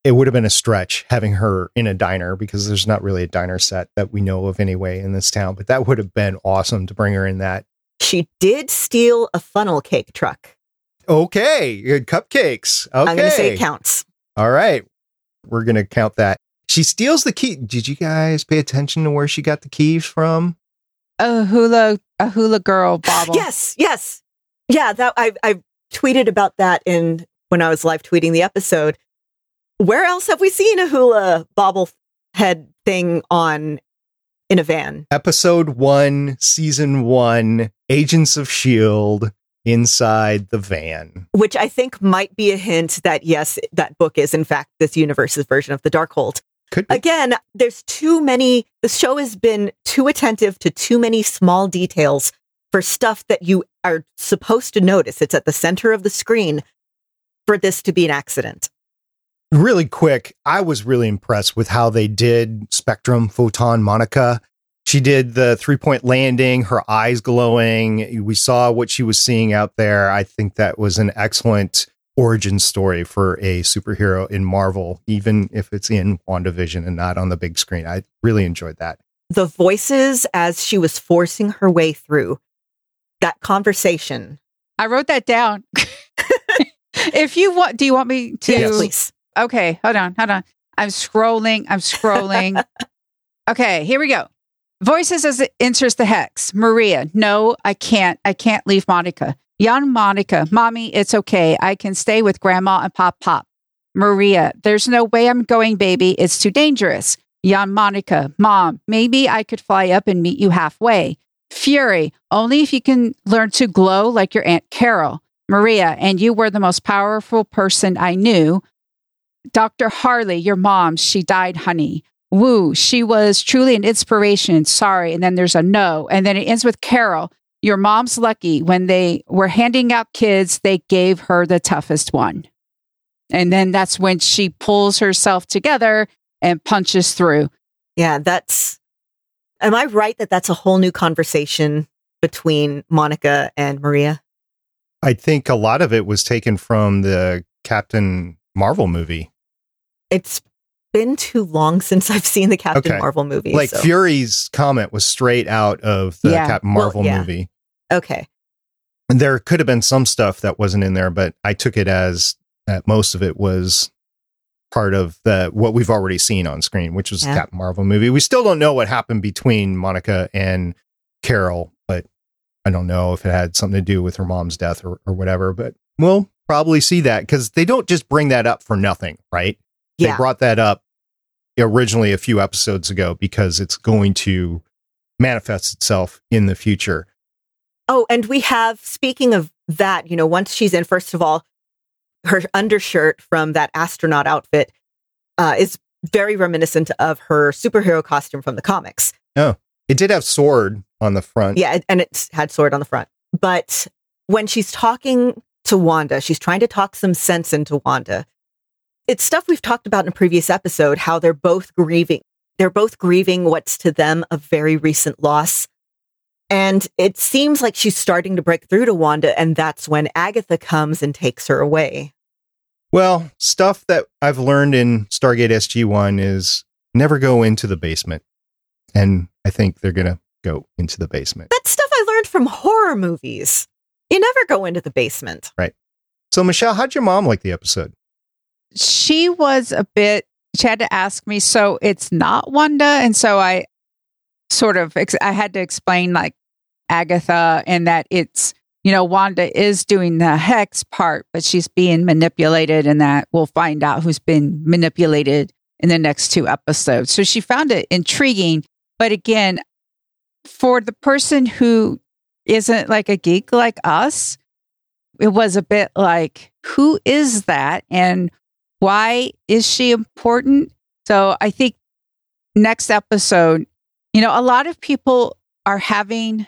Speaker 5: It would have been a stretch having her in a diner because there's not really a diner set that we know of anyway in this town, but that would have been awesome to bring her in that.
Speaker 1: She did steal a funnel cake truck.
Speaker 5: Okay, good cupcakes. Okay.
Speaker 1: I'm going to say it counts.
Speaker 5: All right. We're going to count that. She steals the key. Did you guys pay attention to where she got the keys from?
Speaker 4: A hula, a hula girl bobble.
Speaker 1: Yes, yes. Yeah, that I I tweeted about that in when I was live tweeting the episode. Where else have we seen a hula bobble head thing on in a van?
Speaker 5: Episode one, season one, Agents of S.H.I.E.L.D. Inside the van.
Speaker 1: Which I think might be a hint that yes, that book is in fact this universe's version of the Darkhold.
Speaker 5: Could be.
Speaker 1: Again, there's too many the show has been too attentive to too many small details for stuff that you are supposed to notice. It's at the center of the screen for this to be an accident.
Speaker 5: really quick, I was really impressed with how they did Spectrum Photon Monica. She did the three point landing, her eyes glowing. We saw what she was seeing out there. I think that was an excellent origin story for a superhero in Marvel, even if it's in WandaVision and not on the big screen. I really enjoyed that.
Speaker 1: the voices as she was forcing her way through that conversation.
Speaker 4: I wrote that down. if you want, do you want me to?
Speaker 1: Yes, please.
Speaker 4: Okay, hold on, hold on. I'm scrolling. I'm scrolling. okay, here we go. Voices as it enters the hex. Maria, no, I can't. I can't leave Monica. Young Monica, mommy, it's okay. I can stay with grandma and pop pop. Maria, there's no way I'm going, baby. It's too dangerous. Young Monica, mom, maybe I could fly up and meet you halfway. Fury, only if you can learn to glow like your Aunt Carol. Maria, and you were the most powerful person I knew. Dr. Harley, your mom, she died, honey. Woo, she was truly an inspiration. Sorry. And then there's a no. And then it ends with Carol. Your mom's lucky. When they were handing out kids, they gave her the toughest one. And then that's when she pulls herself together and punches through.
Speaker 1: Yeah, that's. Am I right that that's a whole new conversation between Monica and Maria?
Speaker 5: I think a lot of it was taken from the Captain Marvel movie.
Speaker 1: It's been too long since I've seen the Captain
Speaker 5: Okay.
Speaker 1: Marvel movie.
Speaker 5: like
Speaker 1: so-
Speaker 5: Fury's comment was straight out of the
Speaker 4: Yeah.
Speaker 5: Captain
Speaker 1: Well,
Speaker 5: Marvel
Speaker 1: yeah.
Speaker 5: movie.
Speaker 1: Okay.
Speaker 5: And there could have been some stuff that wasn't in there, but I took it as that most of it was part of the what we've already seen on screen, which was
Speaker 1: Yeah.
Speaker 5: the Captain Marvel movie. We still don't know what happened between Monica and Carol, but I don't know if it had something to do with her mom's death or, or whatever. But we'll probably see that because they don't just bring that up for nothing, right? They brought that up originally a few episodes ago because it's going to manifest itself in the future.
Speaker 1: Oh, and we have, speaking of that, you know, once she's in, first of all, her undershirt from that astronaut outfit uh, is very reminiscent of her superhero costume from the comics.
Speaker 5: Oh, it did have sword on the front.
Speaker 1: Yeah, and it had sword on the front. But when she's talking to Wanda, she's trying to talk some sense into Wanda. It's stuff we've talked about in a previous episode, how they're both grieving. They're both grieving what's to them a very recent loss. And it seems like she's starting to break through to Wanda, and that's when Agatha comes and takes her away.
Speaker 5: Well, stuff that I've learned in Stargate SG1 is never go into the basement. And I think they're going to go into the basement.
Speaker 1: That's stuff I learned from horror movies. You never go into the basement. Right.
Speaker 5: So, Michelle, how'd your mom like the episode?
Speaker 4: she was a bit she had to ask me so it's not wanda and so i sort of ex- i had to explain like agatha and that it's you know wanda is doing the hex part but she's being manipulated and that we'll find out who's been manipulated in the next two episodes so she found it intriguing but again for the person who isn't like a geek like us it was a bit like who is that and why is she important? So I think next episode, you know, a lot of people are having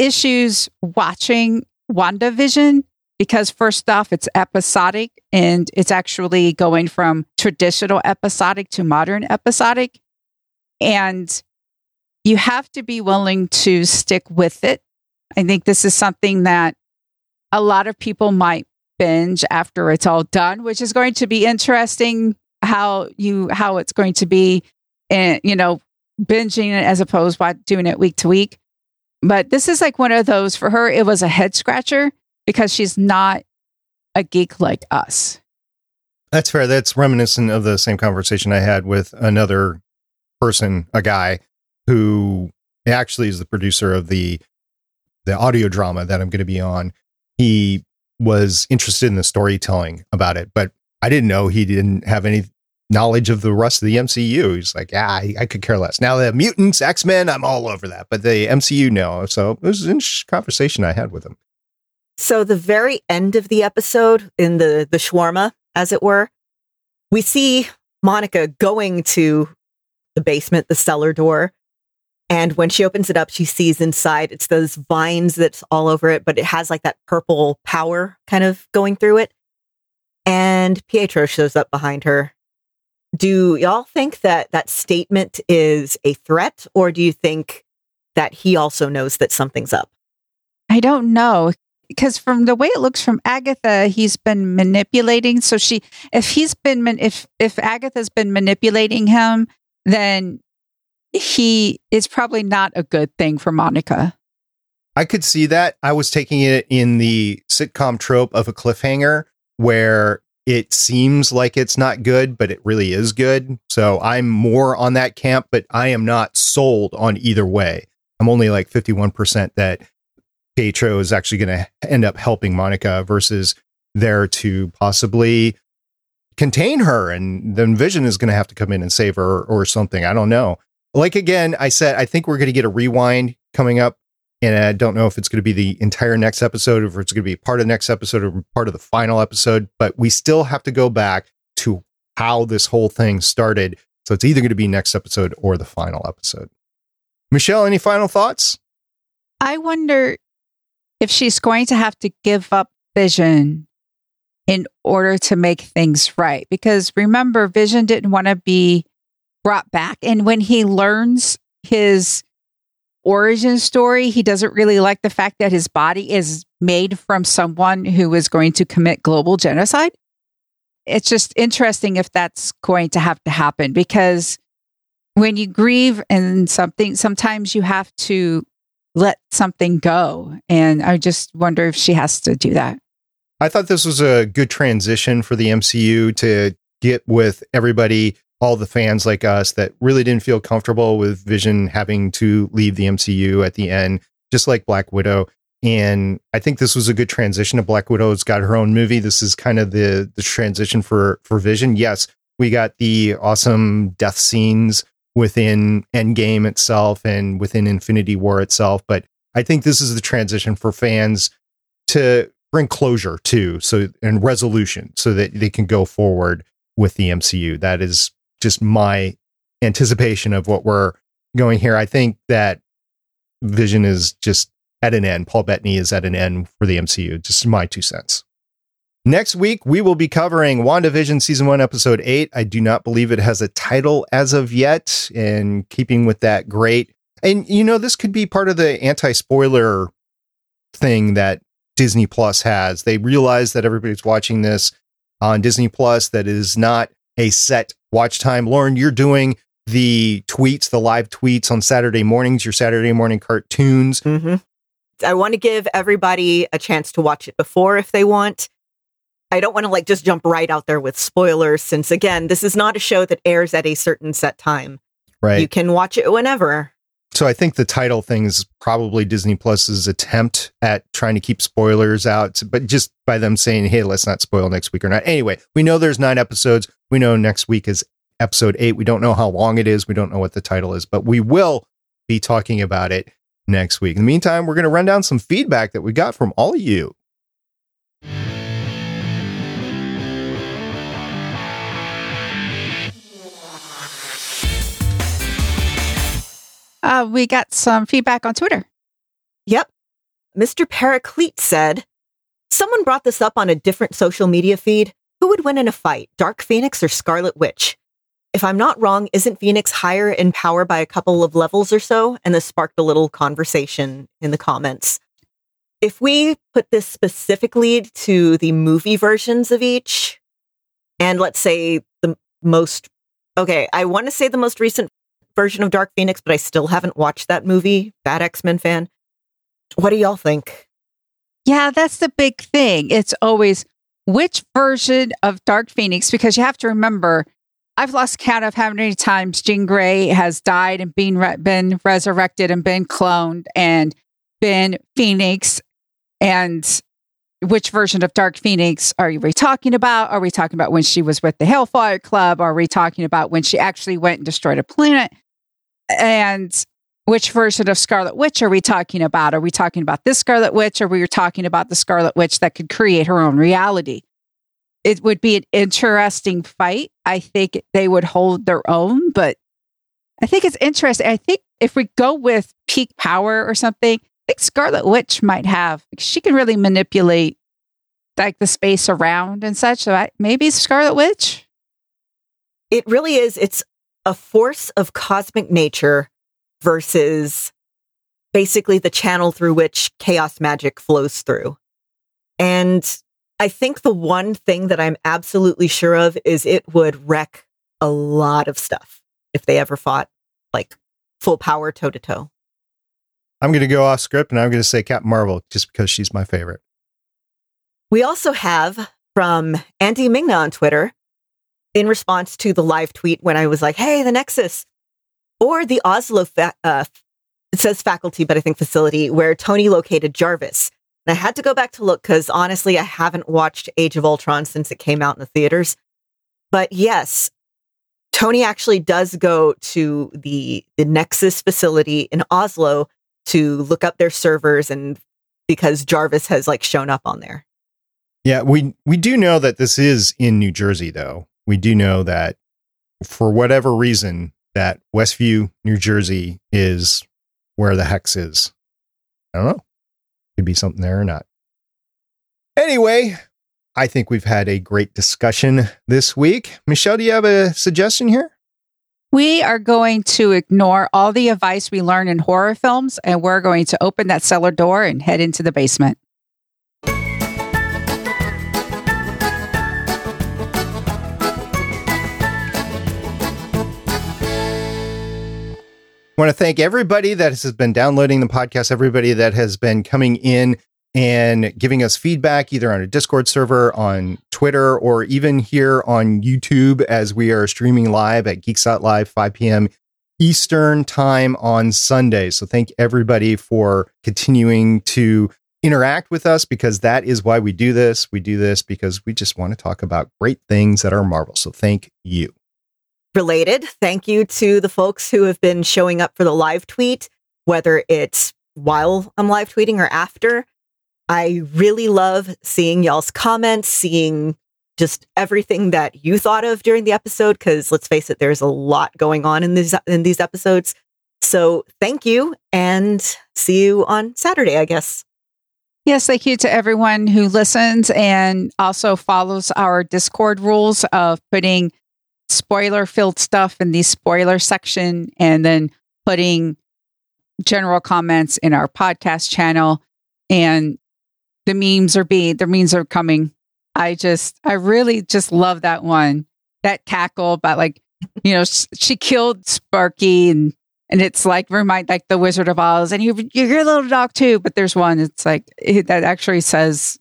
Speaker 4: issues watching WandaVision because first off, it's episodic and it's actually going from traditional episodic to modern episodic. And you have to be willing to stick with it. I think this is something that a lot of people might binge after it's all done, which is going to be interesting how you how it's going to be and you know binging it as opposed by doing it week to week. But this is like one of those for her it was a head scratcher because she's not a geek like us.
Speaker 5: That's fair. That's reminiscent of the same conversation I had with another person, a guy who actually is the producer of the the audio drama that I'm going to be on. He was interested in the storytelling about it, but I didn't know he didn't have any knowledge of the rest of the MCU. He's like, yeah, I, I could care less. Now the mutants, X Men, I'm all over that, but the MCU, no. So it was an interesting conversation I had with him.
Speaker 1: So the very end of the episode, in the the shawarma, as it were, we see Monica going to the basement, the cellar door. And when she opens it up, she sees inside it's those vines that's all over it, but it has like that purple power kind of going through it. And Pietro shows up behind her. Do y'all think that that statement is a threat, or do you think that he also knows that something's up?
Speaker 4: I don't know because from the way it looks from Agatha, he's been manipulating. So she, if he's been, if if Agatha's been manipulating him, then he is probably not a good thing for Monica.
Speaker 5: I could see that. I was taking it in the sitcom trope of a cliffhanger where it seems like it's not good, but it really is good. So I'm more on that camp, but I am not sold on either way. I'm only like 51% that Pietro is actually going to end up helping Monica versus there to possibly contain her and then Vision is going to have to come in and save her or something. I don't know. Like again, I said, I think we're going to get a rewind coming up and I don't know if it's going to be the entire next episode or if it's going to be part of the next episode or part of the final episode, but we still have to go back to how this whole thing started. So it's either going to be next episode or the final episode. Michelle, any final thoughts?
Speaker 4: I wonder if she's going to have to give up Vision in order to make things right. Because remember, Vision didn't want to be brought back. And when he learns his origin story, he doesn't really like the fact that his body is made from someone who is going to commit global genocide. it's just interesting if that's going to have to happen because when you grieve and something, sometimes you have to let something go. And I just wonder if she has to do that.
Speaker 5: I thought this was a good transition for the MCU to get with everybody, all the fans like us that really didn't feel comfortable with Vision having to leave the MCU at the end, just like Black Widow. And I think this was a good transition. Black Widow's got her own movie. This is kind of the the transition for for Vision. Yes, we got the awesome death scenes within Endgame itself and within Infinity War itself, but I think this is the transition for fans to bring closure to so and resolution so that they can go forward with the MCU. That is just my anticipation of what we're going here. I think that Vision is just at an end. Paul Bettany is at an end for the MCU. Just my two cents. Next week, we will be covering WandaVision Season 1, Episode 8. I do not believe it has a title as of yet. And keeping with that, great. And, you know, this could be part of the anti spoiler thing that Disney Plus has. They realize that everybody's watching this on Disney Plus, that is not a set watch time. Lauren, you're doing the tweets, the live tweets on Saturday mornings, your Saturday morning cartoons.
Speaker 1: Mm-hmm. I want to give everybody a chance to watch it before if they want. I don't want to like just jump right out there with spoilers since again, this is not a show that airs at a certain set time.
Speaker 5: Right.
Speaker 1: You can watch it whenever.
Speaker 5: So I think the title thing is probably Disney Plus's attempt at trying to keep spoilers out, but just by them saying, "Hey, let's not spoil next week or not." Anyway, we know there's 9 episodes. We know next week is episode 8. We don't know how long it is. We don't know what the title is, but we will be talking about it next week. In the meantime, we're going to run down some feedback that we got from all of you.
Speaker 4: Uh, we got some feedback on Twitter.
Speaker 1: Yep. Mr. Paraclete said, Someone brought this up on a different social media feed. Who would win in a fight, Dark Phoenix or Scarlet Witch? If I'm not wrong, isn't Phoenix higher in power by a couple of levels or so? And this sparked a little conversation in the comments. If we put this specifically to the movie versions of each, and let's say the most, okay, I want to say the most recent version of Dark Phoenix, but I still haven't watched that movie. Bad X Men fan. What do y'all think?
Speaker 4: Yeah, that's the big thing. It's always which version of Dark Phoenix, because you have to remember, I've lost count of how many times Jean Grey has died and been, re- been resurrected and been cloned and been Phoenix. And which version of Dark Phoenix are we talking about? Are we talking about when she was with the Hellfire Club? Are we talking about when she actually went and destroyed a planet? And which version of Scarlet Witch are we talking about? Are we talking about this Scarlet Witch or we are talking about the Scarlet Witch that could create her own reality? It would be an interesting fight. I think they would hold their own, but I think it's interesting. I think if we go with peak power or something, I think Scarlet Witch might have. She can really manipulate like the space around and such. So I, maybe Scarlet Witch.
Speaker 1: It really is. It's a force of cosmic nature versus basically the channel through which chaos magic flows through. And I think the one thing that I'm absolutely sure of is it would wreck a lot of stuff if they ever fought like full power toe to toe.
Speaker 5: I'm going to go off script and I'm going to say Captain Marvel just because she's my favorite.
Speaker 1: We also have from Andy Mingna on Twitter in response to the live tweet when I was like, hey, the Nexus or the Oslo, fa- uh, it says faculty, but I think facility where Tony located Jarvis. And I had to go back to look because honestly, I haven't watched Age of Ultron since it came out in the theaters. But yes, Tony actually does go to the, the Nexus facility in Oslo to look up their servers and because Jarvis has like shown up on there.
Speaker 5: Yeah, we we do know that this is in New Jersey though. We do know that for whatever reason that Westview, New Jersey is where the hex is. I don't know. Could be something there or not. Anyway, I think we've had a great discussion this week. Michelle, do you have a suggestion here?
Speaker 4: We are going to ignore all the advice we learn in horror films and we're going to open that cellar door and head into the basement.
Speaker 5: Want to thank everybody that has been downloading the podcast, everybody that has been coming in and giving us feedback either on a Discord server, on Twitter, or even here on YouTube as we are streaming live at Live 5 p.m. Eastern time on Sunday. So thank everybody for continuing to interact with us because that is why we do this. We do this because we just want to talk about great things that are Marvel. So thank you.
Speaker 1: Related, thank you to the folks who have been showing up for the live tweet, whether it's while I'm live tweeting or after. I really love seeing y'all's comments, seeing just everything that you thought of during the episode. Because let's face it, there's a lot going on in these in these episodes. So thank you, and see you on Saturday, I guess.
Speaker 4: Yes, thank you to everyone who listens and also follows our Discord rules of putting spoiler filled stuff in the spoiler section and then putting general comments in our podcast channel. And the memes are being the memes are coming. I just I really just love that one. That cackle but like, you know, she killed Sparky and and it's like remind like the Wizard of Oz and you you're a little dog too, but there's one it's like it, that actually says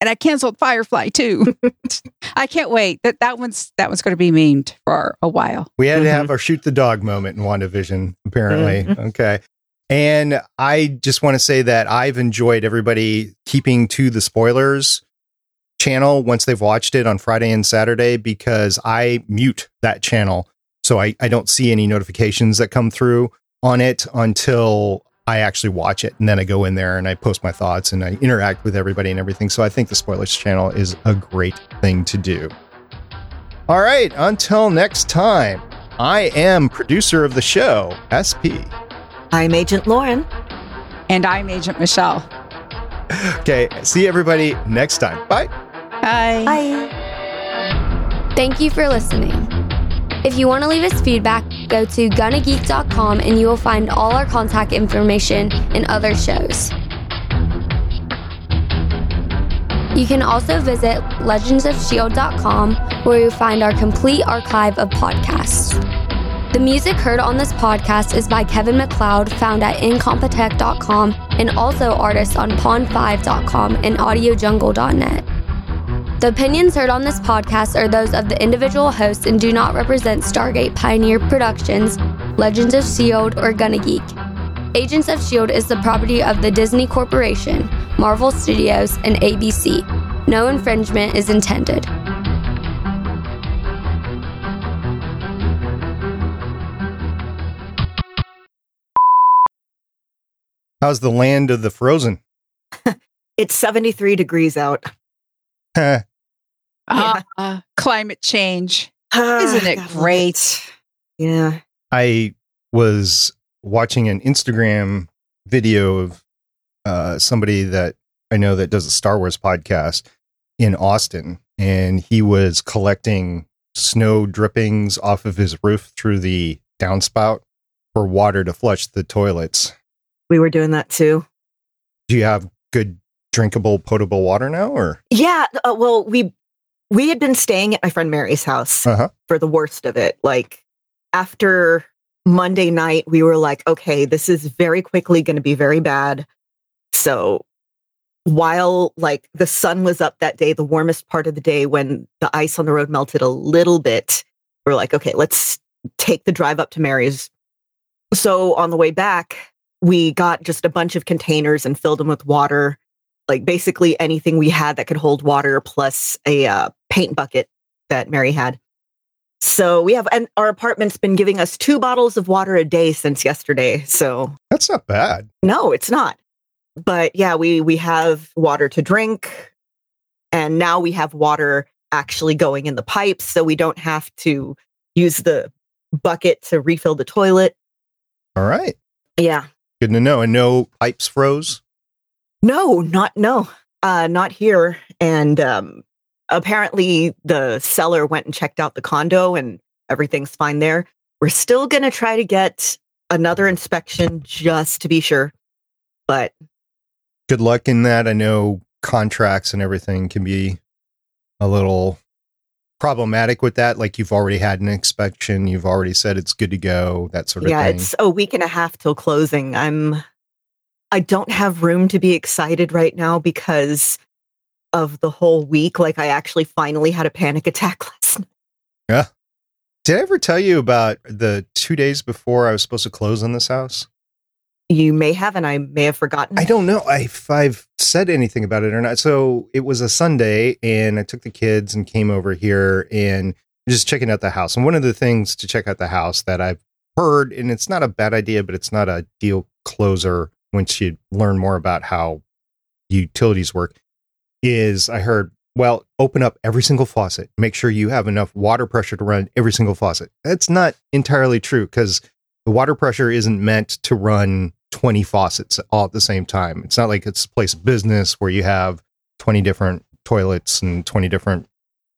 Speaker 4: and I canceled Firefly too. I can't wait. That that one's that one's going to be memed for a while.
Speaker 5: We had mm-hmm. to have our shoot the dog moment in WandaVision, apparently. Mm-hmm. Okay. And I just want to say that I've enjoyed everybody keeping to the spoilers channel once they've watched it on Friday and Saturday because I mute that channel. So I, I don't see any notifications that come through on it until I actually watch it. And then I go in there and I post my thoughts and I interact with everybody and everything. So I think the spoilers channel is a great thing to do. All right. Until next time, I am producer of the show, SP.
Speaker 1: I'm Agent Lauren.
Speaker 4: And I'm Agent Michelle.
Speaker 5: Okay. See everybody next time. Bye.
Speaker 4: Bye.
Speaker 3: Bye. Thank you for listening. If you want to leave us feedback, go to gonnageek.com and you will find all our contact information and other shows. You can also visit legendsofshield.com where you'll find our complete archive of podcasts. The music heard on this podcast is by Kevin MacLeod, found at incompetech.com, and also artists on pond5.com and audiojungle.net. The opinions heard on this podcast are those of the individual hosts and do not represent Stargate Pioneer Productions, Legends of S.H.I.E.L.D., or Gonna Geek. Agents of S.H.I.E.L.D. is the property of the Disney Corporation, Marvel Studios, and ABC. No infringement is intended.
Speaker 5: How's the land of the frozen?
Speaker 1: it's 73 degrees out.
Speaker 4: Uh, uh, climate change. Isn't it great?
Speaker 1: Yeah.
Speaker 5: I was watching an Instagram video of uh, somebody that I know that does a Star Wars podcast in Austin, and he was collecting snow drippings off of his roof through the downspout for water to flush the toilets.
Speaker 1: We were doing that too.
Speaker 5: Do you have good drinkable potable water now or?
Speaker 1: Yeah, uh, well, we we had been staying at my friend Mary's house uh-huh. for the worst of it. Like after Monday night, we were like, okay, this is very quickly going to be very bad. So while like the sun was up that day, the warmest part of the day when the ice on the road melted a little bit, we're like, okay, let's take the drive up to Mary's. So on the way back, we got just a bunch of containers and filled them with water, like basically anything we had that could hold water, plus a uh, paint bucket that Mary had. So we have, and our apartment's been giving us two bottles of water a day since yesterday. So
Speaker 5: that's not bad.
Speaker 1: No, it's not. But yeah, we we have water to drink, and now we have water actually going in the pipes, so we don't have to use the bucket to refill the toilet.
Speaker 5: All right.
Speaker 1: Yeah.
Speaker 5: Good to know. And no pipes froze?
Speaker 1: No, not no. Uh not here. And um apparently the seller went and checked out the condo and everything's fine there. We're still going to try to get another inspection just to be sure. But
Speaker 5: good luck in that. I know contracts and everything can be a little problematic with that? Like you've already had an inspection, you've already said it's good to go, that sort of
Speaker 1: yeah,
Speaker 5: thing.
Speaker 1: Yeah, it's a week and a half till closing. I'm I don't have room to be excited right now because of the whole week. Like I actually finally had a panic attack last night. Yeah.
Speaker 5: Did I ever tell you about the two days before I was supposed to close on this house?
Speaker 1: You may have, and I may have forgotten.
Speaker 5: I don't know if I've said anything about it or not. So it was a Sunday, and I took the kids and came over here and just checking out the house. And one of the things to check out the house that I've heard, and it's not a bad idea, but it's not a deal closer once you learn more about how utilities work, is I heard, well, open up every single faucet. Make sure you have enough water pressure to run every single faucet. That's not entirely true because the water pressure isn't meant to run 20 faucets all at the same time. It's not like it's a place of business where you have 20 different toilets and 20 different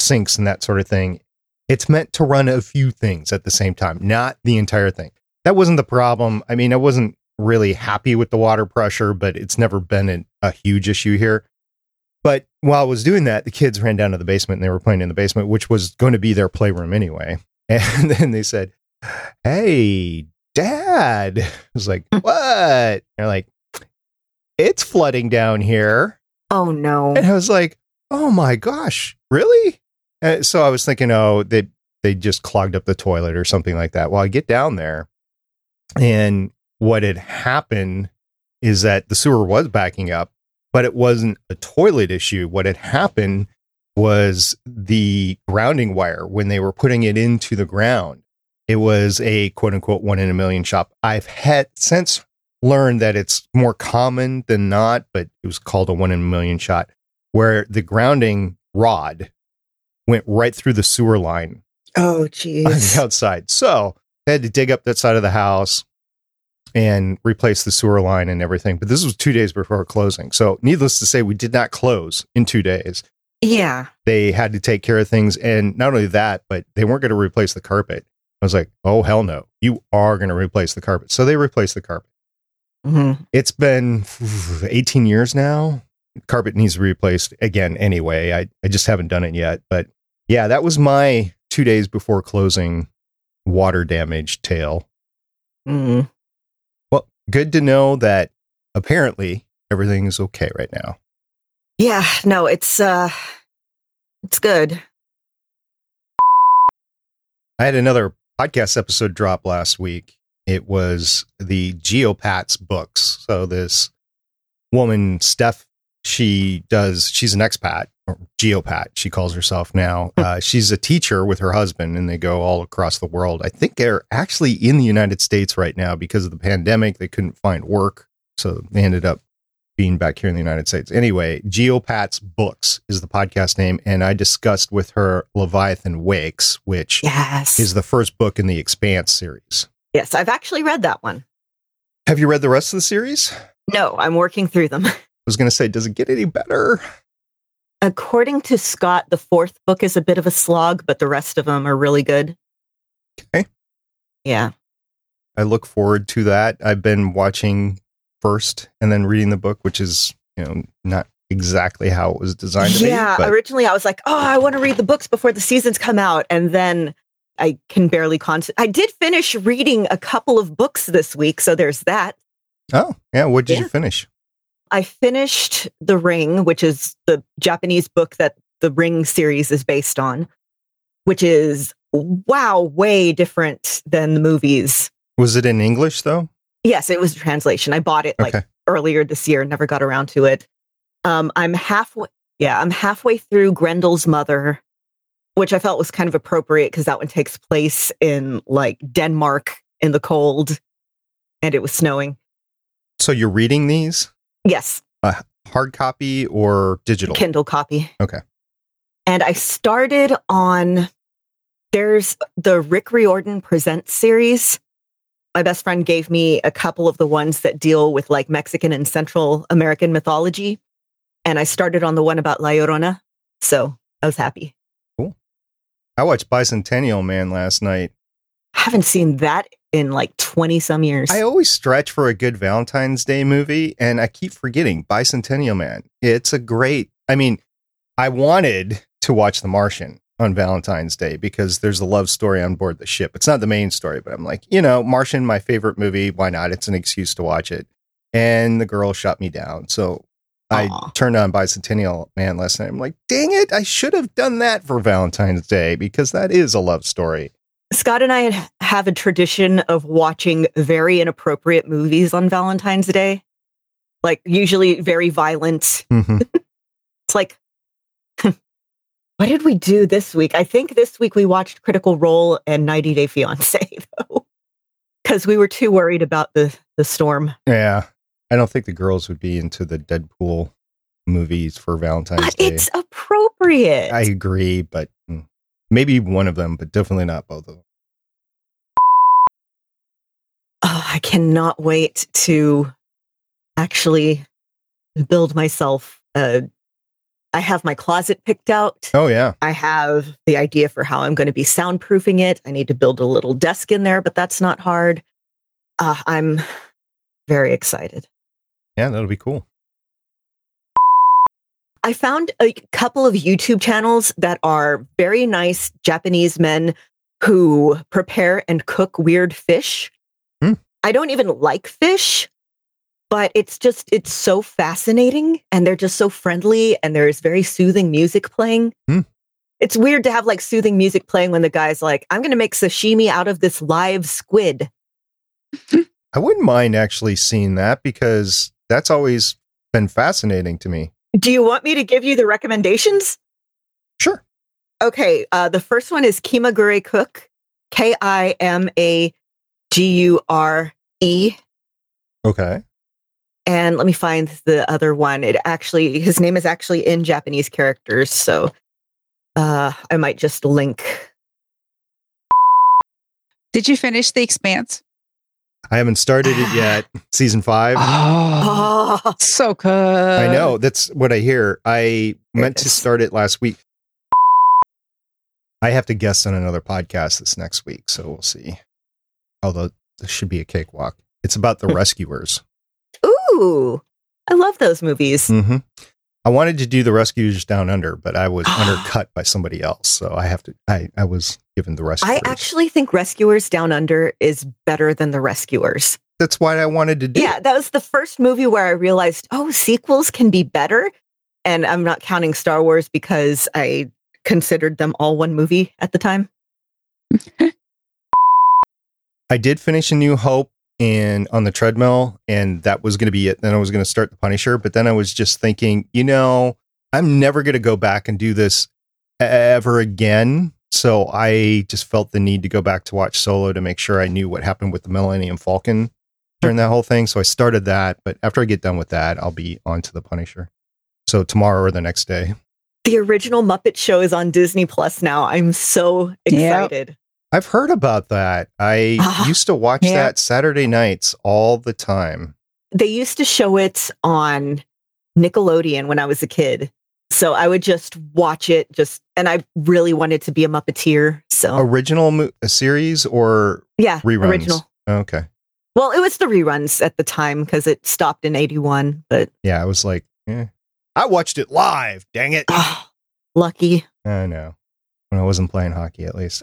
Speaker 5: sinks and that sort of thing. It's meant to run a few things at the same time, not the entire thing. That wasn't the problem. I mean, I wasn't really happy with the water pressure, but it's never been a, a huge issue here. But while I was doing that, the kids ran down to the basement and they were playing in the basement, which was going to be their playroom anyway. And then they said, Hey, dad. I was like, what? They're like, it's flooding down here.
Speaker 1: Oh no.
Speaker 5: And I was like, oh my gosh, really? And so I was thinking, oh, they they just clogged up the toilet or something like that. Well, I get down there, and what had happened is that the sewer was backing up, but it wasn't a toilet issue. What had happened was the grounding wire when they were putting it into the ground. It was a quote unquote one in a million shop. I've had since learned that it's more common than not, but it was called a one in a million shot where the grounding rod went right through the sewer line
Speaker 1: Oh
Speaker 5: on the
Speaker 1: jeez.
Speaker 5: outside. So they had to dig up that side of the house and replace the sewer line and everything. But this was two days before closing. So needless to say, we did not close in two days.
Speaker 1: Yeah.
Speaker 5: They had to take care of things. And not only that, but they weren't going to replace the carpet. I was like, oh, hell no. You are going to replace the carpet. So they replaced the carpet.
Speaker 1: Mhm.
Speaker 5: It's been 18 years now. Carpet needs to be replaced again anyway. I, I just haven't done it yet. But yeah, that was my two days before closing water damage tale.
Speaker 1: Mm.
Speaker 5: Good to know that apparently everything is okay right now.
Speaker 1: Yeah. No, it's uh, it's good.
Speaker 5: I had another podcast episode drop last week. It was the Geopats books. So this woman, Steph, she does, she's an expat Geopat, she calls herself now. Uh, she's a teacher with her husband and they go all across the world. I think they're actually in the United States right now because of the pandemic. They couldn't find work. So they ended up being back here in the United States. Anyway, Geopats Books is the podcast name. And I discussed with her Leviathan Wakes, which
Speaker 1: Yes.
Speaker 5: is the first book in the Expanse series.
Speaker 1: yes, I've actually read that one.
Speaker 5: Have you read the rest of the series?
Speaker 1: No, I'm working through them.
Speaker 5: I was going to say, does it get any better?
Speaker 1: According to Scott, the fourth book is a bit of a slog, but the rest of them are really good.
Speaker 5: Okay.
Speaker 1: Yeah.
Speaker 5: I look forward to that. I've been watching first and then reading the book, which is, you know, not exactly how it was designed to
Speaker 1: yeah.
Speaker 5: be.
Speaker 1: Originally, I was like, oh, I want to read the books before the seasons come out. And then I can barely concentrate. I did finish reading a couple of books this week. So there's that.
Speaker 5: oh, yeah. What did you finish?
Speaker 1: I finished The Ring, which is the Japanese book that the Ring series is based on, which is wow, way different than the movies.
Speaker 5: Was it in English though?
Speaker 1: Yes, it was a translation. I bought it like
Speaker 5: Okay.
Speaker 1: earlier this year, and never got around to it. Um, I'm halfway, yeah, I'm halfway through Grendel's Mother, which I felt was kind of appropriate because that one takes place in like Denmark in the cold and it was snowing.
Speaker 5: So you're reading these
Speaker 1: Yes, A
Speaker 5: hard copy or digital?
Speaker 1: Kindle copy.
Speaker 5: Okay.
Speaker 1: And I started on there's the Rick Riordan Presents series. My best friend gave me a couple of the ones that deal with like Mexican and Central American mythology. And I started on the one about La Llorona. So I was happy. Cool.
Speaker 5: I watched Bicentennial Man last night.
Speaker 1: I haven't seen that in like 20 some years.
Speaker 5: I always stretch for a good Valentine's Day movie, and I keep forgetting Bicentennial Man. It's a great. I mean, I wanted to watch The Martian on Valentine's Day because there's a love story on board the ship. It's not the main story, but I'm like, you know, Martian, my favorite movie. Why not? It's an excuse to watch it. And the girl shut me down. So I
Speaker 1: Aw.
Speaker 5: turned on Bicentennial Man last night. I'm like, dang it, I should have done that for Valentine's Day because that is a love story.
Speaker 1: Scott and I have a tradition of watching very inappropriate movies on Valentine's Day. Like usually very violent.
Speaker 5: Mhm.
Speaker 1: It's like what did we do this week? I think this week we watched Critical Role and 90 Day Fiance though. Cuz we were too worried about the the storm.
Speaker 5: yeah. I don't think the girls would be into the Deadpool movies for Valentine's
Speaker 1: But
Speaker 5: Day.
Speaker 1: it's appropriate.
Speaker 5: I agree, but maybe one of them, but definitely not both of them.
Speaker 1: Oh, I cannot wait to actually build myself a I have my closet picked out.
Speaker 5: Oh yeah.
Speaker 1: I have the idea for how I'm going to be soundproofing it. I need to build a little desk in there, but that's not hard. Uh, I'm very excited.
Speaker 5: Yeah, that'll be cool.
Speaker 1: I found a couple of YouTube channels that are very nice Japanese men who prepare and cook weird fish.
Speaker 5: Hmm.
Speaker 1: I don't even like fish, but it's just, it's so fascinating and they're just so friendly and there's very soothing music playing.
Speaker 5: Hmm.
Speaker 1: It's weird to have like soothing music playing when the guy's like, I'm going to make sashimi out of this live squid.
Speaker 5: I wouldn't mind actually seeing that because that's always been fascinating to me.
Speaker 1: Do you want me to give you the recommendations?
Speaker 5: Sure.
Speaker 1: Okay, uh, the first one is Kimagure Cook, K I M A G U R E.
Speaker 5: Okay.
Speaker 1: And let me find the other one. It actually, his name is actually in Japanese characters. So uh, I might just link.
Speaker 4: Did you finish The Expanse?
Speaker 5: I haven't started it yet. Season five.
Speaker 4: Oh,
Speaker 1: Oh,
Speaker 4: so good.
Speaker 5: I know. That's what I hear. I
Speaker 1: Here
Speaker 5: meant
Speaker 1: it
Speaker 5: to start it last week. I have to guest on another podcast this next week, so we'll see. Although this should be a cakewalk. It's about the rescuers.
Speaker 1: ooh, I love those movies.
Speaker 5: hmm I wanted to do the rescuers down under, but I was undercut by somebody else, so I have to. I I was given the rescuers.
Speaker 1: I actually think Rescuers Down Under is better than The Rescuers.
Speaker 5: That's why I wanted to do.
Speaker 1: Yeah,
Speaker 5: it.
Speaker 1: that was the first movie where I realized, oh, sequels can be better. And I'm not counting Star Wars because I considered them all one movie at the time.
Speaker 5: I did finish A New Hope and on the treadmill, and that was going to be it. Then I was going to start The Punisher, but then I was just thinking, you know, I'm never going to go back and do this ever again. So I just felt the need to go back to watch Solo to make sure I knew what happened with the Millennium Falcon during that whole thing. So I started that, but after I get done with that, I'll be on to The Punisher. So tomorrow or the next day.
Speaker 1: The original Muppet Show is on Disney Plus now. I'm so excited.
Speaker 5: I've heard about that. I
Speaker 1: Ah,
Speaker 5: used to watch
Speaker 4: yeah.
Speaker 5: that Saturday nights all the time.
Speaker 1: They used to show it on Nickelodeon when I was a kid. So I would just watch it just and I really wanted to be a Muppeteer. So
Speaker 5: Original mo- series or
Speaker 1: yeah,
Speaker 5: reruns?
Speaker 1: original.
Speaker 5: Okay.
Speaker 1: Well, it was the reruns at the time because it stopped in 81, but
Speaker 5: Yeah, I was like, eh. I watched it live. Dang it.
Speaker 1: ah, lucky.
Speaker 5: I know. When I wasn't playing hockey, at least.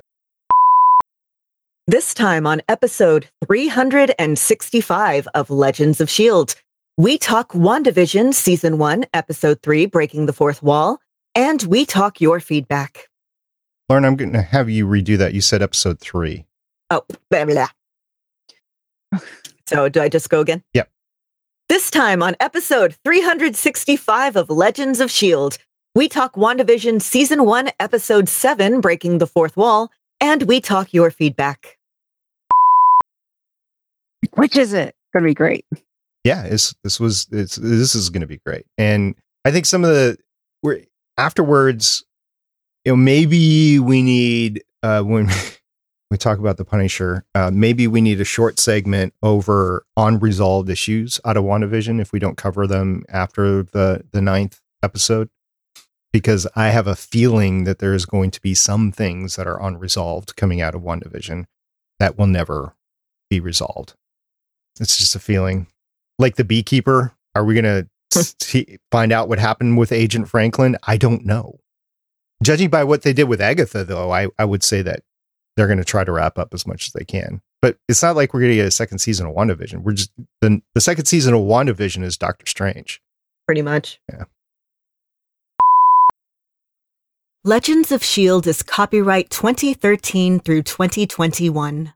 Speaker 1: This time on episode 365 of Legends of S.H.I.E.L.D., we talk WandaVision Season 1, Episode 3, Breaking the Fourth Wall, and we talk your feedback.
Speaker 5: Lauren, I'm going to have you redo that. You said episode three.
Speaker 1: Oh, blah, blah. So, do I just go again?
Speaker 5: Yep.
Speaker 1: This time on episode 365 of Legends of S.H.I.E.L.D., we talk WandaVision Season 1, Episode 7, Breaking the Fourth Wall, and we talk your feedback.
Speaker 4: Which is it? Gonna be great.
Speaker 5: Yeah, it's, this was this is going to be great, and I think some of the we're afterwards. You know, maybe we need uh, when we talk about the Punisher. Uh, maybe we need a short segment over unresolved issues out of WandaVision if we don't cover them after the the ninth episode. Because I have a feeling that there is going to be some things that are unresolved coming out of WandaVision that will never be resolved. It's just a feeling. Like the beekeeper, are we going hmm. to find out what happened with Agent Franklin? I don't know. Judging by what they did with Agatha, though, I, I would say that they're going to try to wrap up as much as they can. But it's not like we're going to get a second season of WandaVision. We're just the the second season of WandaVision is Doctor Strange.
Speaker 1: Pretty much.
Speaker 5: Yeah.
Speaker 1: Legends of S.H.I.E.L.D. is copyright 2013 through 2021.